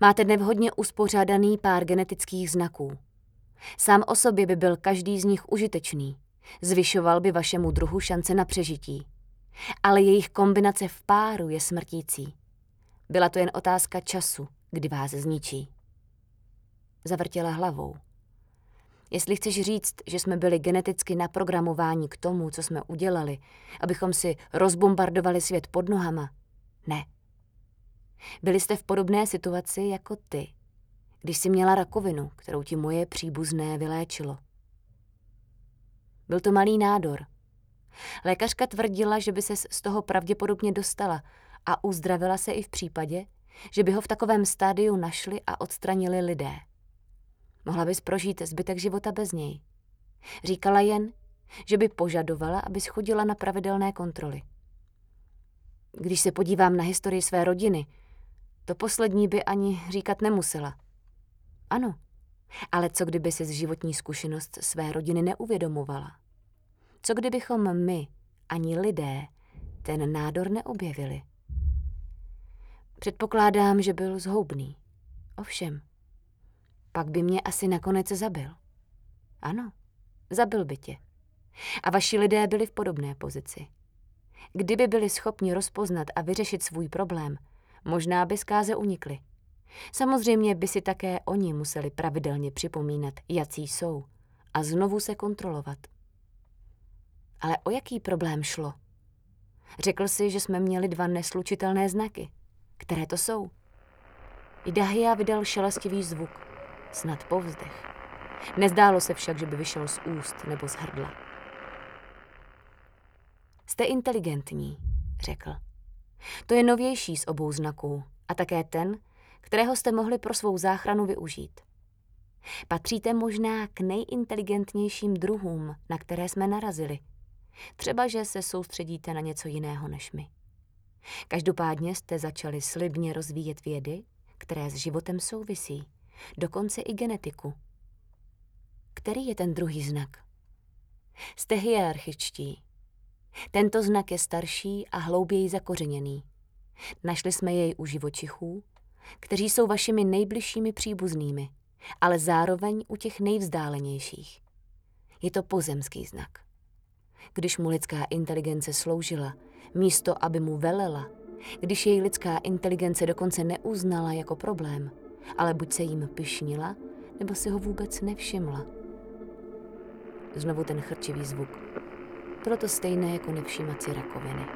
Máte nevhodně uspořádaný pár genetických znaků. Sám o sobě by byl každý z nich užitečný. Zvyšoval by vašemu druhu šance na přežití. ale jejich kombinace v páru je smrtící. Byla to jen otázka času, kdy vás zničí. Zavrtěla hlavou. Jestli chceš říct, že jsme byli geneticky naprogramováni k tomu, co jsme udělali, abychom si rozbombardovali svět pod nohama, ne. Byli jste v podobné situaci jako ty, když jsi měla rakovinu, kterou ti moje příbuzné vyléčilo. Byl to malý nádor. Lékařka tvrdila, že by se z toho pravděpodobně dostala a uzdravila se i v případě, že by ho v takovém stádiu našli a odstranili lidé. Mohla bys prožít zbytek života bez něj. Říkala jen, že by požadovala, abys chodila na pravidelné kontroly. Když se podívám na historii své rodiny, to poslední by ani říkat nemusela. Ano, ale co kdyby si z životní zkušenost své rodiny neuvědomovala? Co kdybychom my, ani lidé, ten nádor neobjevili? Předpokládám, že byl zhoubný. Ovšem, pak by mě asi nakonec zabil. Ano, zabil by tě. A vaši lidé byli v podobné pozici. Kdyby byli schopni rozpoznat a vyřešit svůj problém, možná by zkáze unikli. Samozřejmě by si také oni museli pravidelně připomínat, jací jsou, a znovu se kontrolovat. Ale o jaký problém šlo? Řekl si, že jsme měli dva neslučitelné znaky. Které to jsou? Idahia vydal šelestivý zvuk, snad povzdech. Nezdálo se však, že by vyšel z úst nebo z hrdla. Jste inteligentní, řekl. To je novější z obou znaků a také ten, kterého jste mohli pro svou záchranu využít. Patříte možná k nejinteligentnějším druhům, na které jsme narazili. Třeba, že se soustředíte na něco jiného než my. Každopádně jste začali slibně rozvíjet vědy, které s životem souvisí, dokonce i genetiku. Který je ten druhý znak? Jste hierarchičtí. Tento znak je starší a hlouběji zakořeněný. Našli jsme jej u živočichů, kteří jsou vašimi nejbližšími příbuznými, ale zároveň u těch nejvzdálenějších. Je to pozemský znak. Když mu lidská inteligence sloužila, místo aby mu velela, když její lidská inteligence dokonce neuznala jako problém, ale buď se jim pyšnila, nebo si ho vůbec nevšimla. Znovu ten chrčivý zvuk. Bylo to stejné jako nevšímat si rakoviny.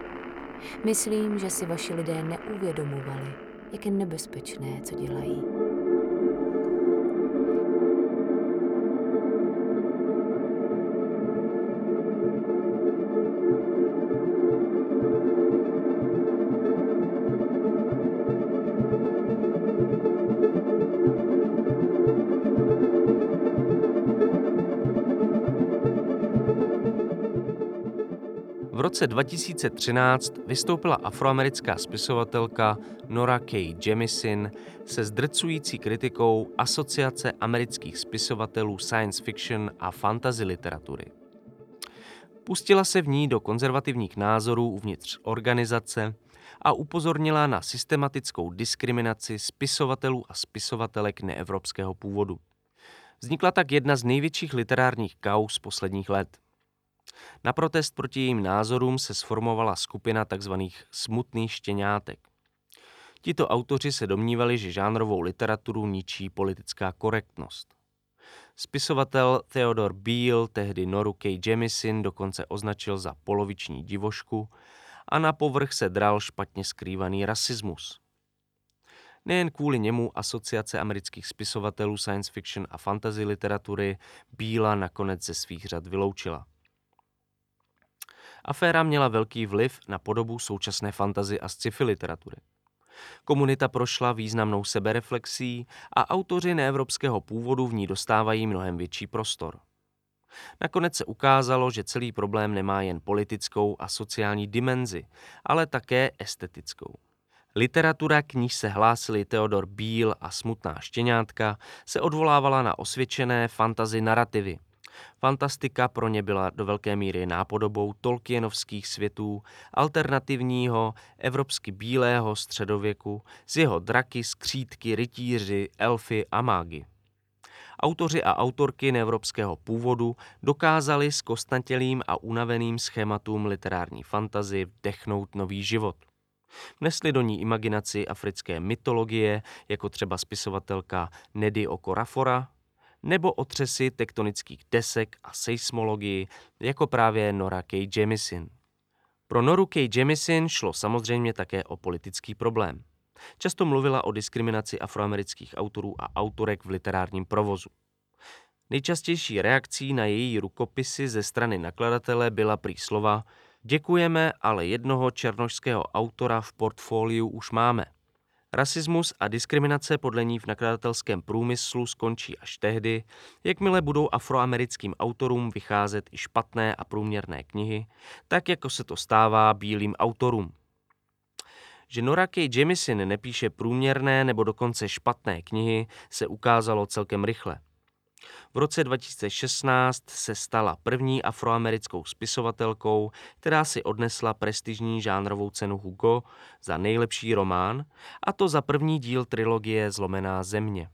Myslím, že si vaši lidé neuvědomovali, jak je nebezpečné, co dělají. Roce 2013 vystoupila afroamerická spisovatelka Nora K. Jemisin se zdrcující kritikou Asociace amerických spisovatelů science fiction a fantasy literatury. Pustila se v ní do konzervativních názorů uvnitř organizace a upozornila na systematickou diskriminaci spisovatelů a spisovatelek neevropského původu. Vznikla tak jedna z největších literárních kaus posledních let – na protest proti jejím názorům se sformovala skupina tzv. smutných štěňátek. Tito autoři se domnívali, že žánrovou literaturu ničí politická korektnost. Spisovatel Theodor Beale tehdy Noru K. Jemisin dokonce označil za poloviční divošku a na povrch se dral špatně skrývaný rasismus. Nejen kvůli němu Asociace amerických spisovatelů science fiction a fantasy literatury Bíla nakonec ze svých řad vyloučila. Aféra měla velký vliv na podobu současné fantazy a sci-fi literatury. Komunita prošla významnou sebereflexí a autoři neevropského původu v ní dostávají mnohem větší prostor. Nakonec se ukázalo, že celý problém nemá jen politickou a sociální dimenzi, ale také estetickou. Literatura, k níž se hlásili Theodor Bíl a Smutná štěňátka, se odvolávala na osvědčené fantazy narrativy, Fantastika pro ně byla do velké míry nápodobou Tolkienovských světů, alternativního, evropsky bílého středověku, z jeho draky, skřítky, rytíři, elfy a mágy. autoři a autorky neevropského původu dokázali s kostnatělým a unaveným schématům literární fantazy vdechnout nový život. Vnesli do ní imaginaci africké mytologie, jako třeba spisovatelka Nedy Okorafora, nebo otřesy tektonických desek a seismologii, jako právě Nora K. Jemisin. Pro Noru K. Jemisin šlo samozřejmě také o politický problém. Často mluvila o diskriminaci afroamerických autorů a autorek v literárním provozu. Nejčastější reakcí na její rukopisy ze strany nakladatele byla prý slova Děkujeme, ale jednoho černožského autora v portfoliu už máme. Rasismus a diskriminace podle ní v nakladatelském průmyslu skončí až tehdy, jakmile budou afroamerickým autorům vycházet i špatné a průměrné knihy, tak jako se to stává bílým autorům. Že Nora K. Jemisin nepíše průměrné nebo dokonce špatné knihy, se ukázalo celkem rychle. V roce 2016 se stala první afroamerickou spisovatelkou, která si odnesla prestižní žánrovou cenu Hugo za nejlepší román, a to za první díl trilogie Zlomená země.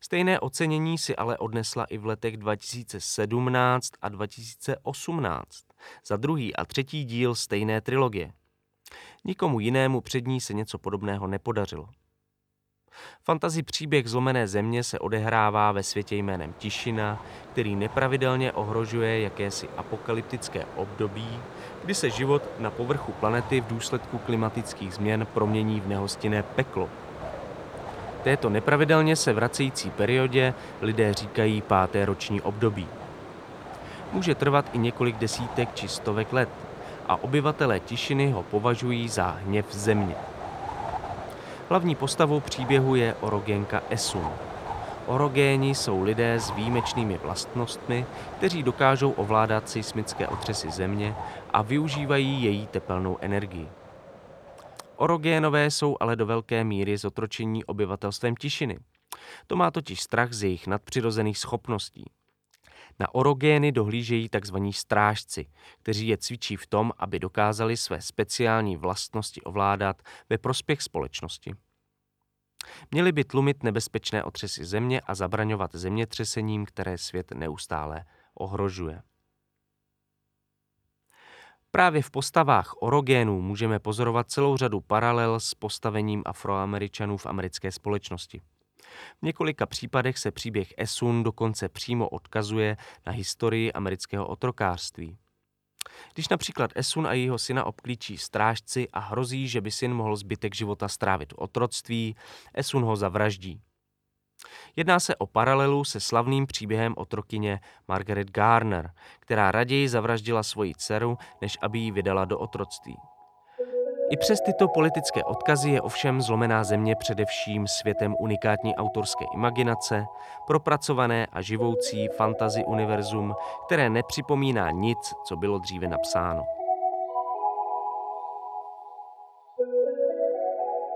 Stejné ocenění si ale odnesla i v letech 2017 a 2018 za druhý a třetí díl stejné trilogie. Nikomu jinému před ní se něco podobného nepodařilo. Fantazi příběh zlomené země se odehrává ve světě jménem Tišina, který nepravidelně ohrožuje jakési apokalyptické období, kdy se život na povrchu planety v důsledku klimatických změn promění v nehostinné peklo. Této nepravidelně se vracející periodě lidé říkají páté roční období. Může trvat i několik desítek či stovek let a obyvatelé Tišiny ho považují za hněv země. Hlavní postavou příběhu je orogénka Esun. Orogéni jsou lidé s výjimečnými vlastnostmi, kteří dokážou ovládat seismické otřesy země a využívají její tepelnou energii. Orogénové jsou ale do velké míry zotročení obyvatelstvem tišiny. To má totiž strach z jejich nadpřirozených schopností. Na orogény dohlížejí tzv. strážci, kteří je cvičí v tom, aby dokázali své speciální vlastnosti ovládat ve prospěch společnosti. Měli by tlumit nebezpečné otřesy země a zabraňovat zemětřesením, které svět neustále ohrožuje. Právě v postavách orogénů můžeme pozorovat celou řadu paralel s postavením afroameričanů v americké společnosti. V několika případech se příběh Esun dokonce přímo odkazuje na historii amerického otrokářství. Když například Esun a jeho syna obklíčí strážci a hrozí, že by syn mohl zbytek života strávit v otroctví, Esun ho zavraždí. Jedná se o paralelu se slavným příběhem otrokyně Margaret Garner, která raději zavraždila svoji dceru, než aby ji vydala do otroctví. I přes tyto politické odkazy je ovšem zlomená země především světem unikátní autorské imaginace, propracované a živoucí fantazy univerzum, které nepřipomíná nic, co bylo dříve napsáno.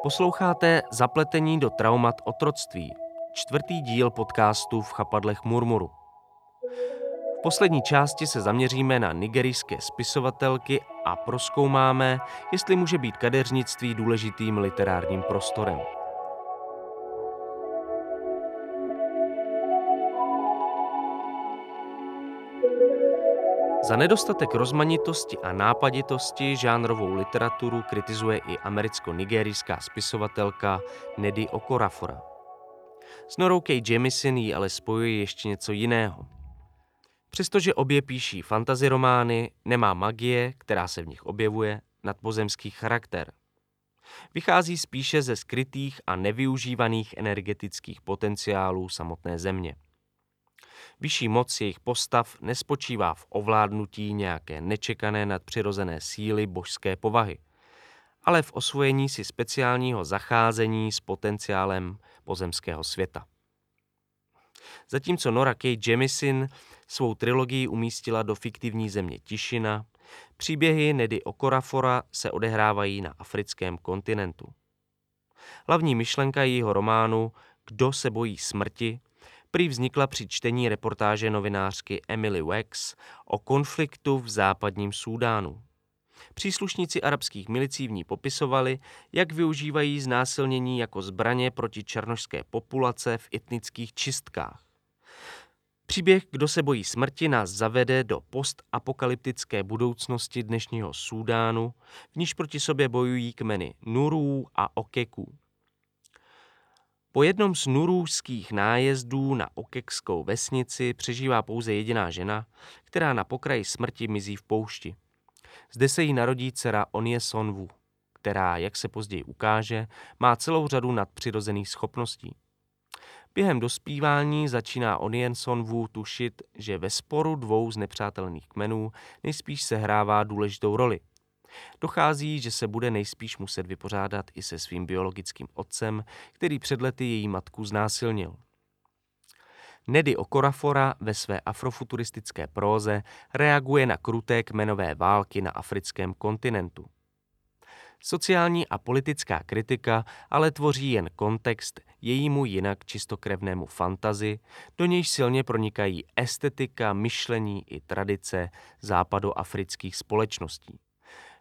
Posloucháte Zapletení do traumat otroctví, čtvrtý díl podcastu v chapadlech Murmuru poslední části se zaměříme na nigerijské spisovatelky a proskoumáme, jestli může být kadeřnictví důležitým literárním prostorem. Za nedostatek rozmanitosti a nápaditosti žánrovou literaturu kritizuje i americko-nigerijská spisovatelka Nedy Okorafora. S Norou K. Jemisin jí ale spojuje ještě něco jiného – Přestože obě píší fantasy romány, nemá magie, která se v nich objevuje, nadpozemský charakter. Vychází spíše ze skrytých a nevyužívaných energetických potenciálů samotné země. Vyšší moc jejich postav nespočívá v ovládnutí nějaké nečekané nadpřirozené síly božské povahy, ale v osvojení si speciálního zacházení s potenciálem pozemského světa. Zatímco Nora K. Jemisin svou trilogii umístila do fiktivní země Tišina, příběhy Nedy Okorafora se odehrávají na africkém kontinentu. Hlavní myšlenka jejího románu Kdo se bojí smrti prý vznikla při čtení reportáže novinářky Emily Wax o konfliktu v západním Súdánu. Příslušníci arabských milicí v ní popisovali, jak využívají znásilnění jako zbraně proti černošské populace v etnických čistkách. Příběh Kdo se bojí smrti nás zavede do postapokalyptické budoucnosti dnešního Súdánu, v níž proti sobě bojují kmeny Nurů a Okeků. Po jednom z nurůžských nájezdů na okekskou vesnici přežívá pouze jediná žena, která na pokraji smrti mizí v poušti. Zde se jí narodí dcera Onie Sonvu, která, jak se později ukáže, má celou řadu nadpřirozených schopností. Během dospívání začíná Onien Sonvu tušit, že ve sporu dvou z nepřátelných kmenů nejspíš sehrává důležitou roli. Dochází, že se bude nejspíš muset vypořádat i se svým biologickým otcem, který před lety její matku znásilnil. Nedy Okorafora ve své afrofuturistické próze reaguje na kruté kmenové války na africkém kontinentu. Sociální a politická kritika ale tvoří jen kontext jejímu jinak čistokrevnému fantazi, do nějž silně pronikají estetika, myšlení i tradice západoafrických společností.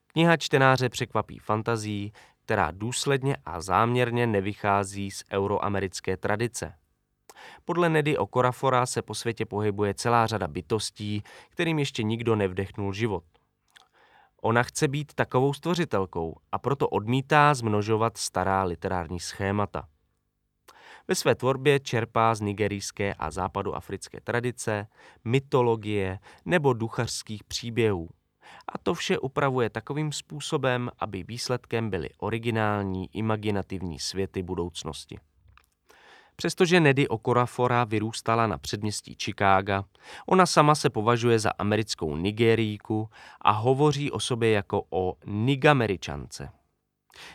Kniha čtenáře překvapí fantazí, která důsledně a záměrně nevychází z euroamerické tradice. Podle Nedy Okorafora se po světě pohybuje celá řada bytostí, kterým ještě nikdo nevdechnul život. Ona chce být takovou stvořitelkou a proto odmítá zmnožovat stará literární schémata. Ve své tvorbě čerpá z nigerijské a západoafrické tradice, mytologie nebo duchařských příběhů. A to vše upravuje takovým způsobem, aby výsledkem byly originální, imaginativní světy budoucnosti. Přestože Nedy Okorafora vyrůstala na předměstí Chicaga, ona sama se považuje za americkou Nigerijku a hovoří o sobě jako o Nigameričance.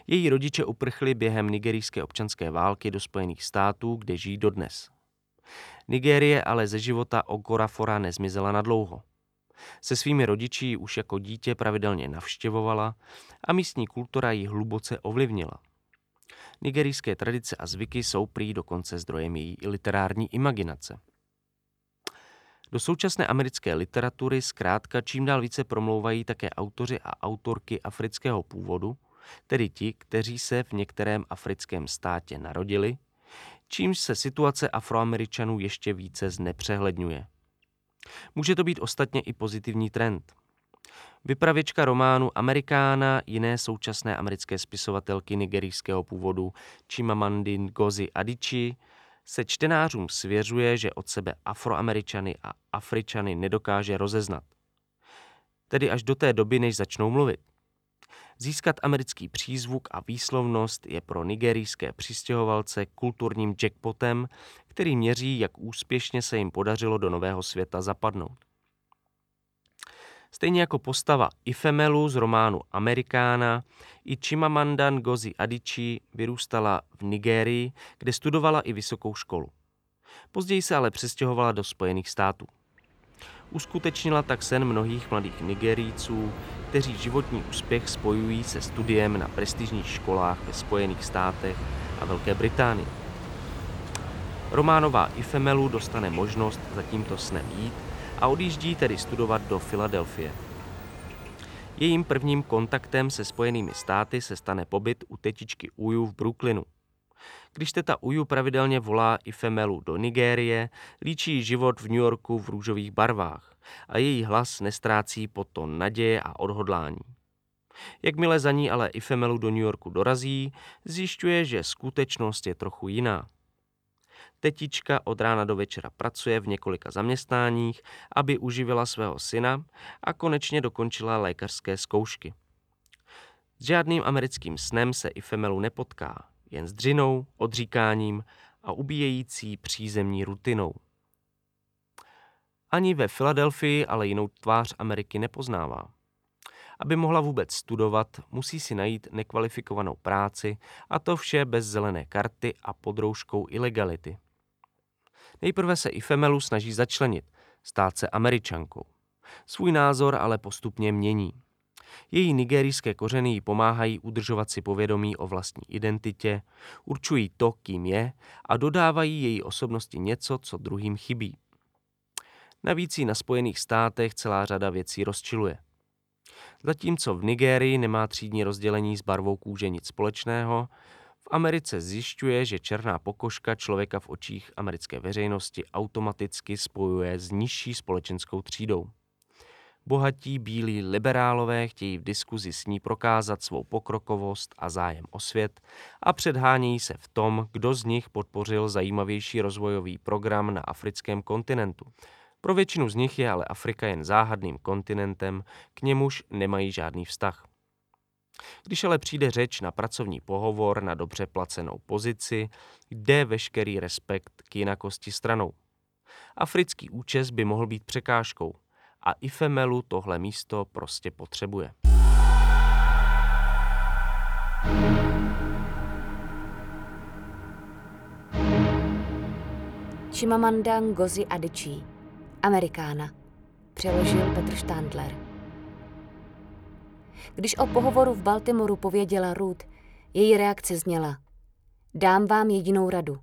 Její rodiče uprchli během nigerijské občanské války do Spojených států, kde žijí dodnes. Nigérie ale ze života Okorafora nezmizela na dlouho. Se svými rodiči už jako dítě pravidelně navštěvovala a místní kultura ji hluboce ovlivnila. Nigerijské tradice a zvyky jsou prý dokonce zdrojem její literární imaginace. Do současné americké literatury zkrátka čím dál více promlouvají také autoři a autorky afrického původu, tedy ti, kteří se v některém africkém státě narodili, čímž se situace afroameričanů ještě více znepřehledňuje. Může to být ostatně i pozitivní trend. Vypravěčka románu Amerikána jiné současné americké spisovatelky nigerijského původu Chimamandi Ngozi Adichie se čtenářům svěřuje, že od sebe afroameričany a afričany nedokáže rozeznat. Tedy až do té doby, než začnou mluvit. Získat americký přízvuk a výslovnost je pro nigerijské přistěhovalce kulturním jackpotem, který měří, jak úspěšně se jim podařilo do nového světa zapadnout. Stejně jako postava Ifemelu z románu Amerikána, i Chimamanda Ngozi Adichie vyrůstala v Nigérii, kde studovala i vysokou školu. Později se ale přestěhovala do Spojených států. Uskutečnila tak sen mnohých mladých Nigerijců, kteří životní úspěch spojují se studiem na prestižních školách ve Spojených státech a Velké Británii. Románová Ifemelu dostane možnost za tímto snem jít a odjíždí tedy studovat do Filadelfie. Jejím prvním kontaktem se Spojenými státy se stane pobyt u tetičky Uju v Brooklynu. Když teta Uju pravidelně volá i Femelu do Nigérie, líčí život v New Yorku v růžových barvách a její hlas nestrácí potom naděje a odhodlání. Jakmile za ní ale i Femelu do New Yorku dorazí, zjišťuje, že skutečnost je trochu jiná. Tetička od rána do večera pracuje v několika zaměstnáních, aby uživila svého syna a konečně dokončila lékařské zkoušky. S žádným americkým snem se i Femelu nepotká, jen s dřinou, odříkáním a ubíjející přízemní rutinou. Ani ve Filadelfii ale jinou tvář Ameriky nepoznává. Aby mohla vůbec studovat, musí si najít nekvalifikovanou práci a to vše bez zelené karty a pod rouškou ilegality. Nejprve se i Femelu snaží začlenit, stát se američankou. Svůj názor ale postupně mění. Její nigerijské kořeny jí pomáhají udržovat si povědomí o vlastní identitě, určují to, kým je a dodávají její osobnosti něco, co druhým chybí. Navíc jí na Spojených státech celá řada věcí rozčiluje. Zatímco v Nigérii nemá třídní rozdělení s barvou kůže nic společného, v Americe zjišťuje, že černá pokožka člověka v očích americké veřejnosti automaticky spojuje s nižší společenskou třídou. Bohatí bílí liberálové chtějí v diskuzi s ní prokázat svou pokrokovost a zájem o svět a předhánějí se v tom, kdo z nich podpořil zajímavější rozvojový program na africkém kontinentu. Pro většinu z nich je ale Afrika jen záhadným kontinentem, k němuž nemají žádný vztah. Když ale přijde řeč na pracovní pohovor na dobře placenou pozici, jde veškerý respekt k jinakosti stranou. Africký účes by mohl být překážkou a Ifemelu tohle místo prostě potřebuje. Chimamanda Ngozi Adichie, Amerikána, přeložil Petr Štandler. Když o pohovoru v Baltimoru pověděla Ruth, její reakce zněla Dám vám jedinou radu.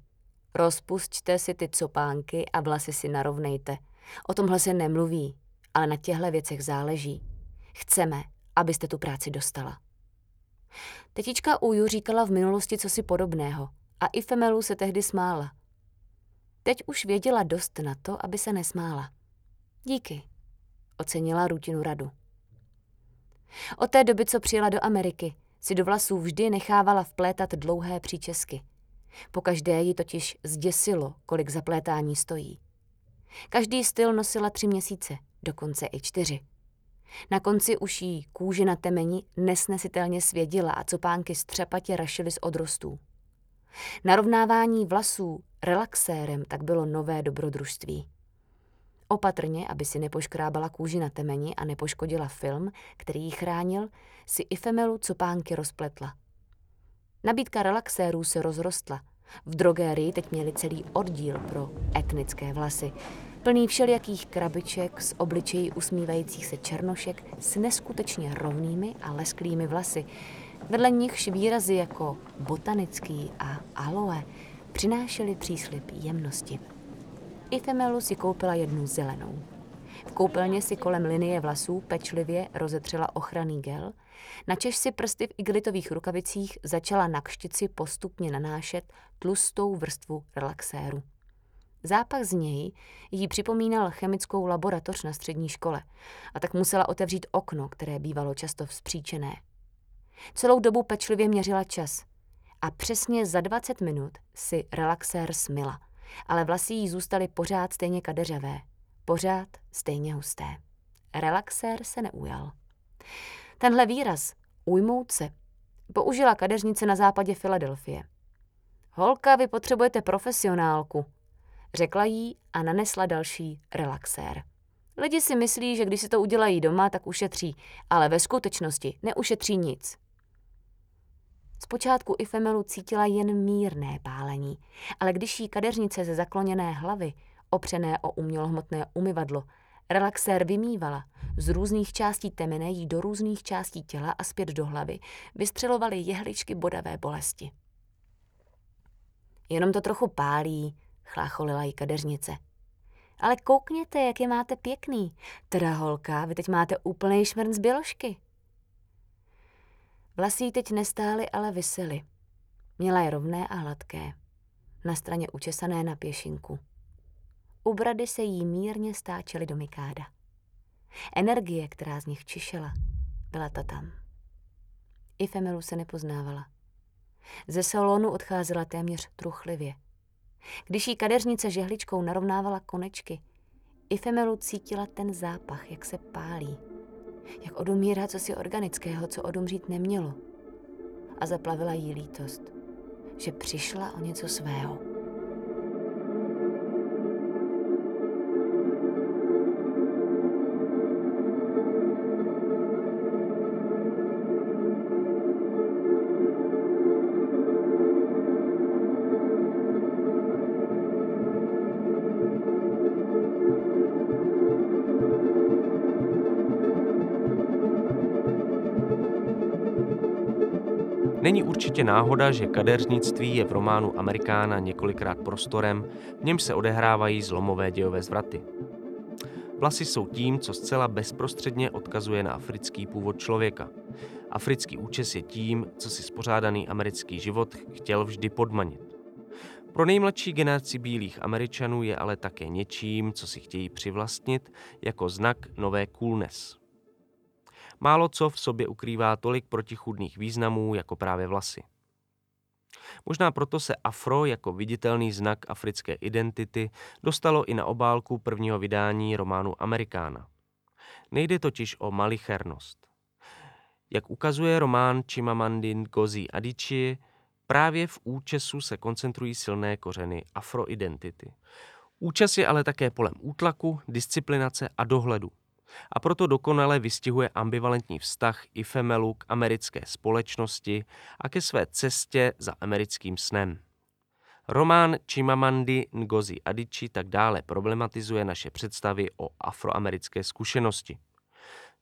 Rozpusťte si ty copánky a vlasy si narovnejte. O tomhle se nemluví, ale na těchto věcech záleží. Chceme, abyste tu práci dostala. Tetička Uju říkala v minulosti cosi podobného a i Femelu se tehdy smála. Teď už věděla dost na to, aby se nesmála. Díky, ocenila Rutinu radu. Od té doby, co přijela do Ameriky, si do vlasů vždy nechávala vplétat dlouhé příčesky. Pokaždé ji totiž zděsilo, kolik zaplétání stojí. Každý styl nosila tři měsíce, dokonce i čtyři. Na konci uší kůže na temeni nesnesitelně svědila a copánky střepatě rašily z odrostů. Narovnávání vlasů relaxérem tak bylo nové dobrodružství. Opatrně, aby si nepoškrábala kůži na temeni a nepoškodila film, který ji chránil, si Ifemelu copánky rozpletla. Nabídka relaxérů se rozrostla. V drogérii teď měli celý oddíl pro etnické vlasy, plný všelijakých krabiček z obličejí usmívajících se černošek s neskutečně rovnými a lesklými vlasy. Vedle nichž výrazy jako botanický a aloe přinášely příslip jemnosti. I Femelu si koupila jednu zelenou. V koupelně si kolem linie vlasů pečlivě rozetřela ochranný gel, načež si prsty v igelitových rukavicích začala na kštici postupně nanášet tlustou vrstvu relaxéru. Zápach z něj jí připomínal chemickou laboratoř na střední škole a tak musela otevřít okno, které bývalo často vzpříčené. Celou dobu pečlivě měřila čas a přesně za 20 minut si relaxér smila, ale vlasy jí zůstaly pořád stejně kadeřavé, pořád stejně husté. Relaxér se neujal. Tenhle výraz, ujmout se, použila kadeřnice na západě Filadelfie. Holka, vy potřebujete profesionálku, Řekla jí a nanesla další relaxér. Lidi si myslí, že když si to udělají doma, tak ušetří, ale ve skutečnosti neušetří nic. Zpočátku i Femelu cítila jen mírné pálení, ale když jí kadeřnice ze zakloněné hlavy, opřené o umělohmotné umyvadlo, relaxér vymývala, z různých částí temene jí do různých částí těla a zpět do hlavy vystřelovaly jehličky bodavé bolesti. Jenom to trochu pálí, chlácholila jí kadeřnice. Ale koukněte, jak je máte pěkný. Teda holka, vy teď máte úplný šmrn z běložky. Vlasy teď nestály, ale visely. Měla je rovné a hladké. Na straně učesané na pěšinku. U brady se jí mírně stáčely do mikáda. Energie, která z nich čišela, byla ta tam. I Femelu se nepoznávala. Ze salonu odcházela téměř truchlivě. Když jí kadeřnice žehličkou narovnávala konečky, i Femelu cítila ten zápach, jak se pálí. Jak odumírá si organického, co odumřít nemělo. A zaplavila jí lítost, že přišla o něco svého. Určitě náhoda, že kadeřnictví je v románu Amerikána několikrát prostorem, v němž se odehrávají zlomové dějové zvraty. Vlasy jsou tím, co zcela bezprostředně odkazuje na africký původ člověka. Africký účes je tím, co si spořádaný americký život chtěl vždy podmanit. Pro nejmladší generaci bílých Američanů je ale také něčím, co si chtějí přivlastnit jako znak nové coolness. Málo co v sobě ukrývá tolik protichudných významů jako právě vlasy. Možná proto se afro jako viditelný znak africké identity dostalo i na obálku prvního vydání románu Amerikána. Nejde totiž o malichernost. Jak ukazuje román Chimamandi Ngozi Adichie, právě v účesu se koncentrují silné kořeny afroidentity. Účes je ale také polem útlaku, disciplinace a dohledu a proto dokonale vystihuje ambivalentní vztah Ifemelu k americké společnosti a ke své cestě za americkým snem. Román Chimamandi Ngozi Adichie tak dále problematizuje naše představy o afroamerické zkušenosti.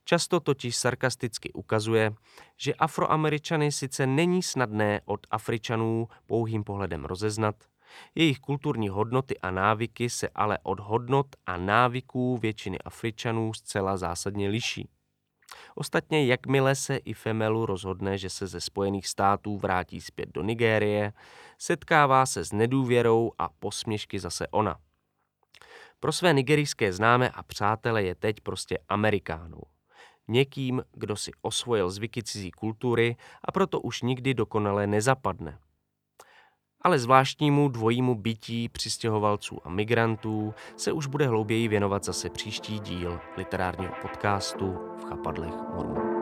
Často totiž sarkasticky ukazuje, že afroameričany sice není snadné od Afričanů pouhým pohledem rozeznat, jejich kulturní hodnoty a návyky se ale od hodnot a návyků většiny Afričanů zcela zásadně liší. Ostatně, jakmile se i Femelu rozhodne, že se ze Spojených států vrátí zpět do Nigérie, setkává se s nedůvěrou a posměšky zase ona. Pro své nigerijské známé a přátele je teď prostě Amerikánou. Někým, kdo si osvojil zvyky cizí kultury a proto už nikdy dokonale nezapadne ale zvláštnímu dvojímu bytí přistěhovalců a migrantů se už bude hlouběji věnovat zase příští díl literárního podcastu v chapadlech Mormonu.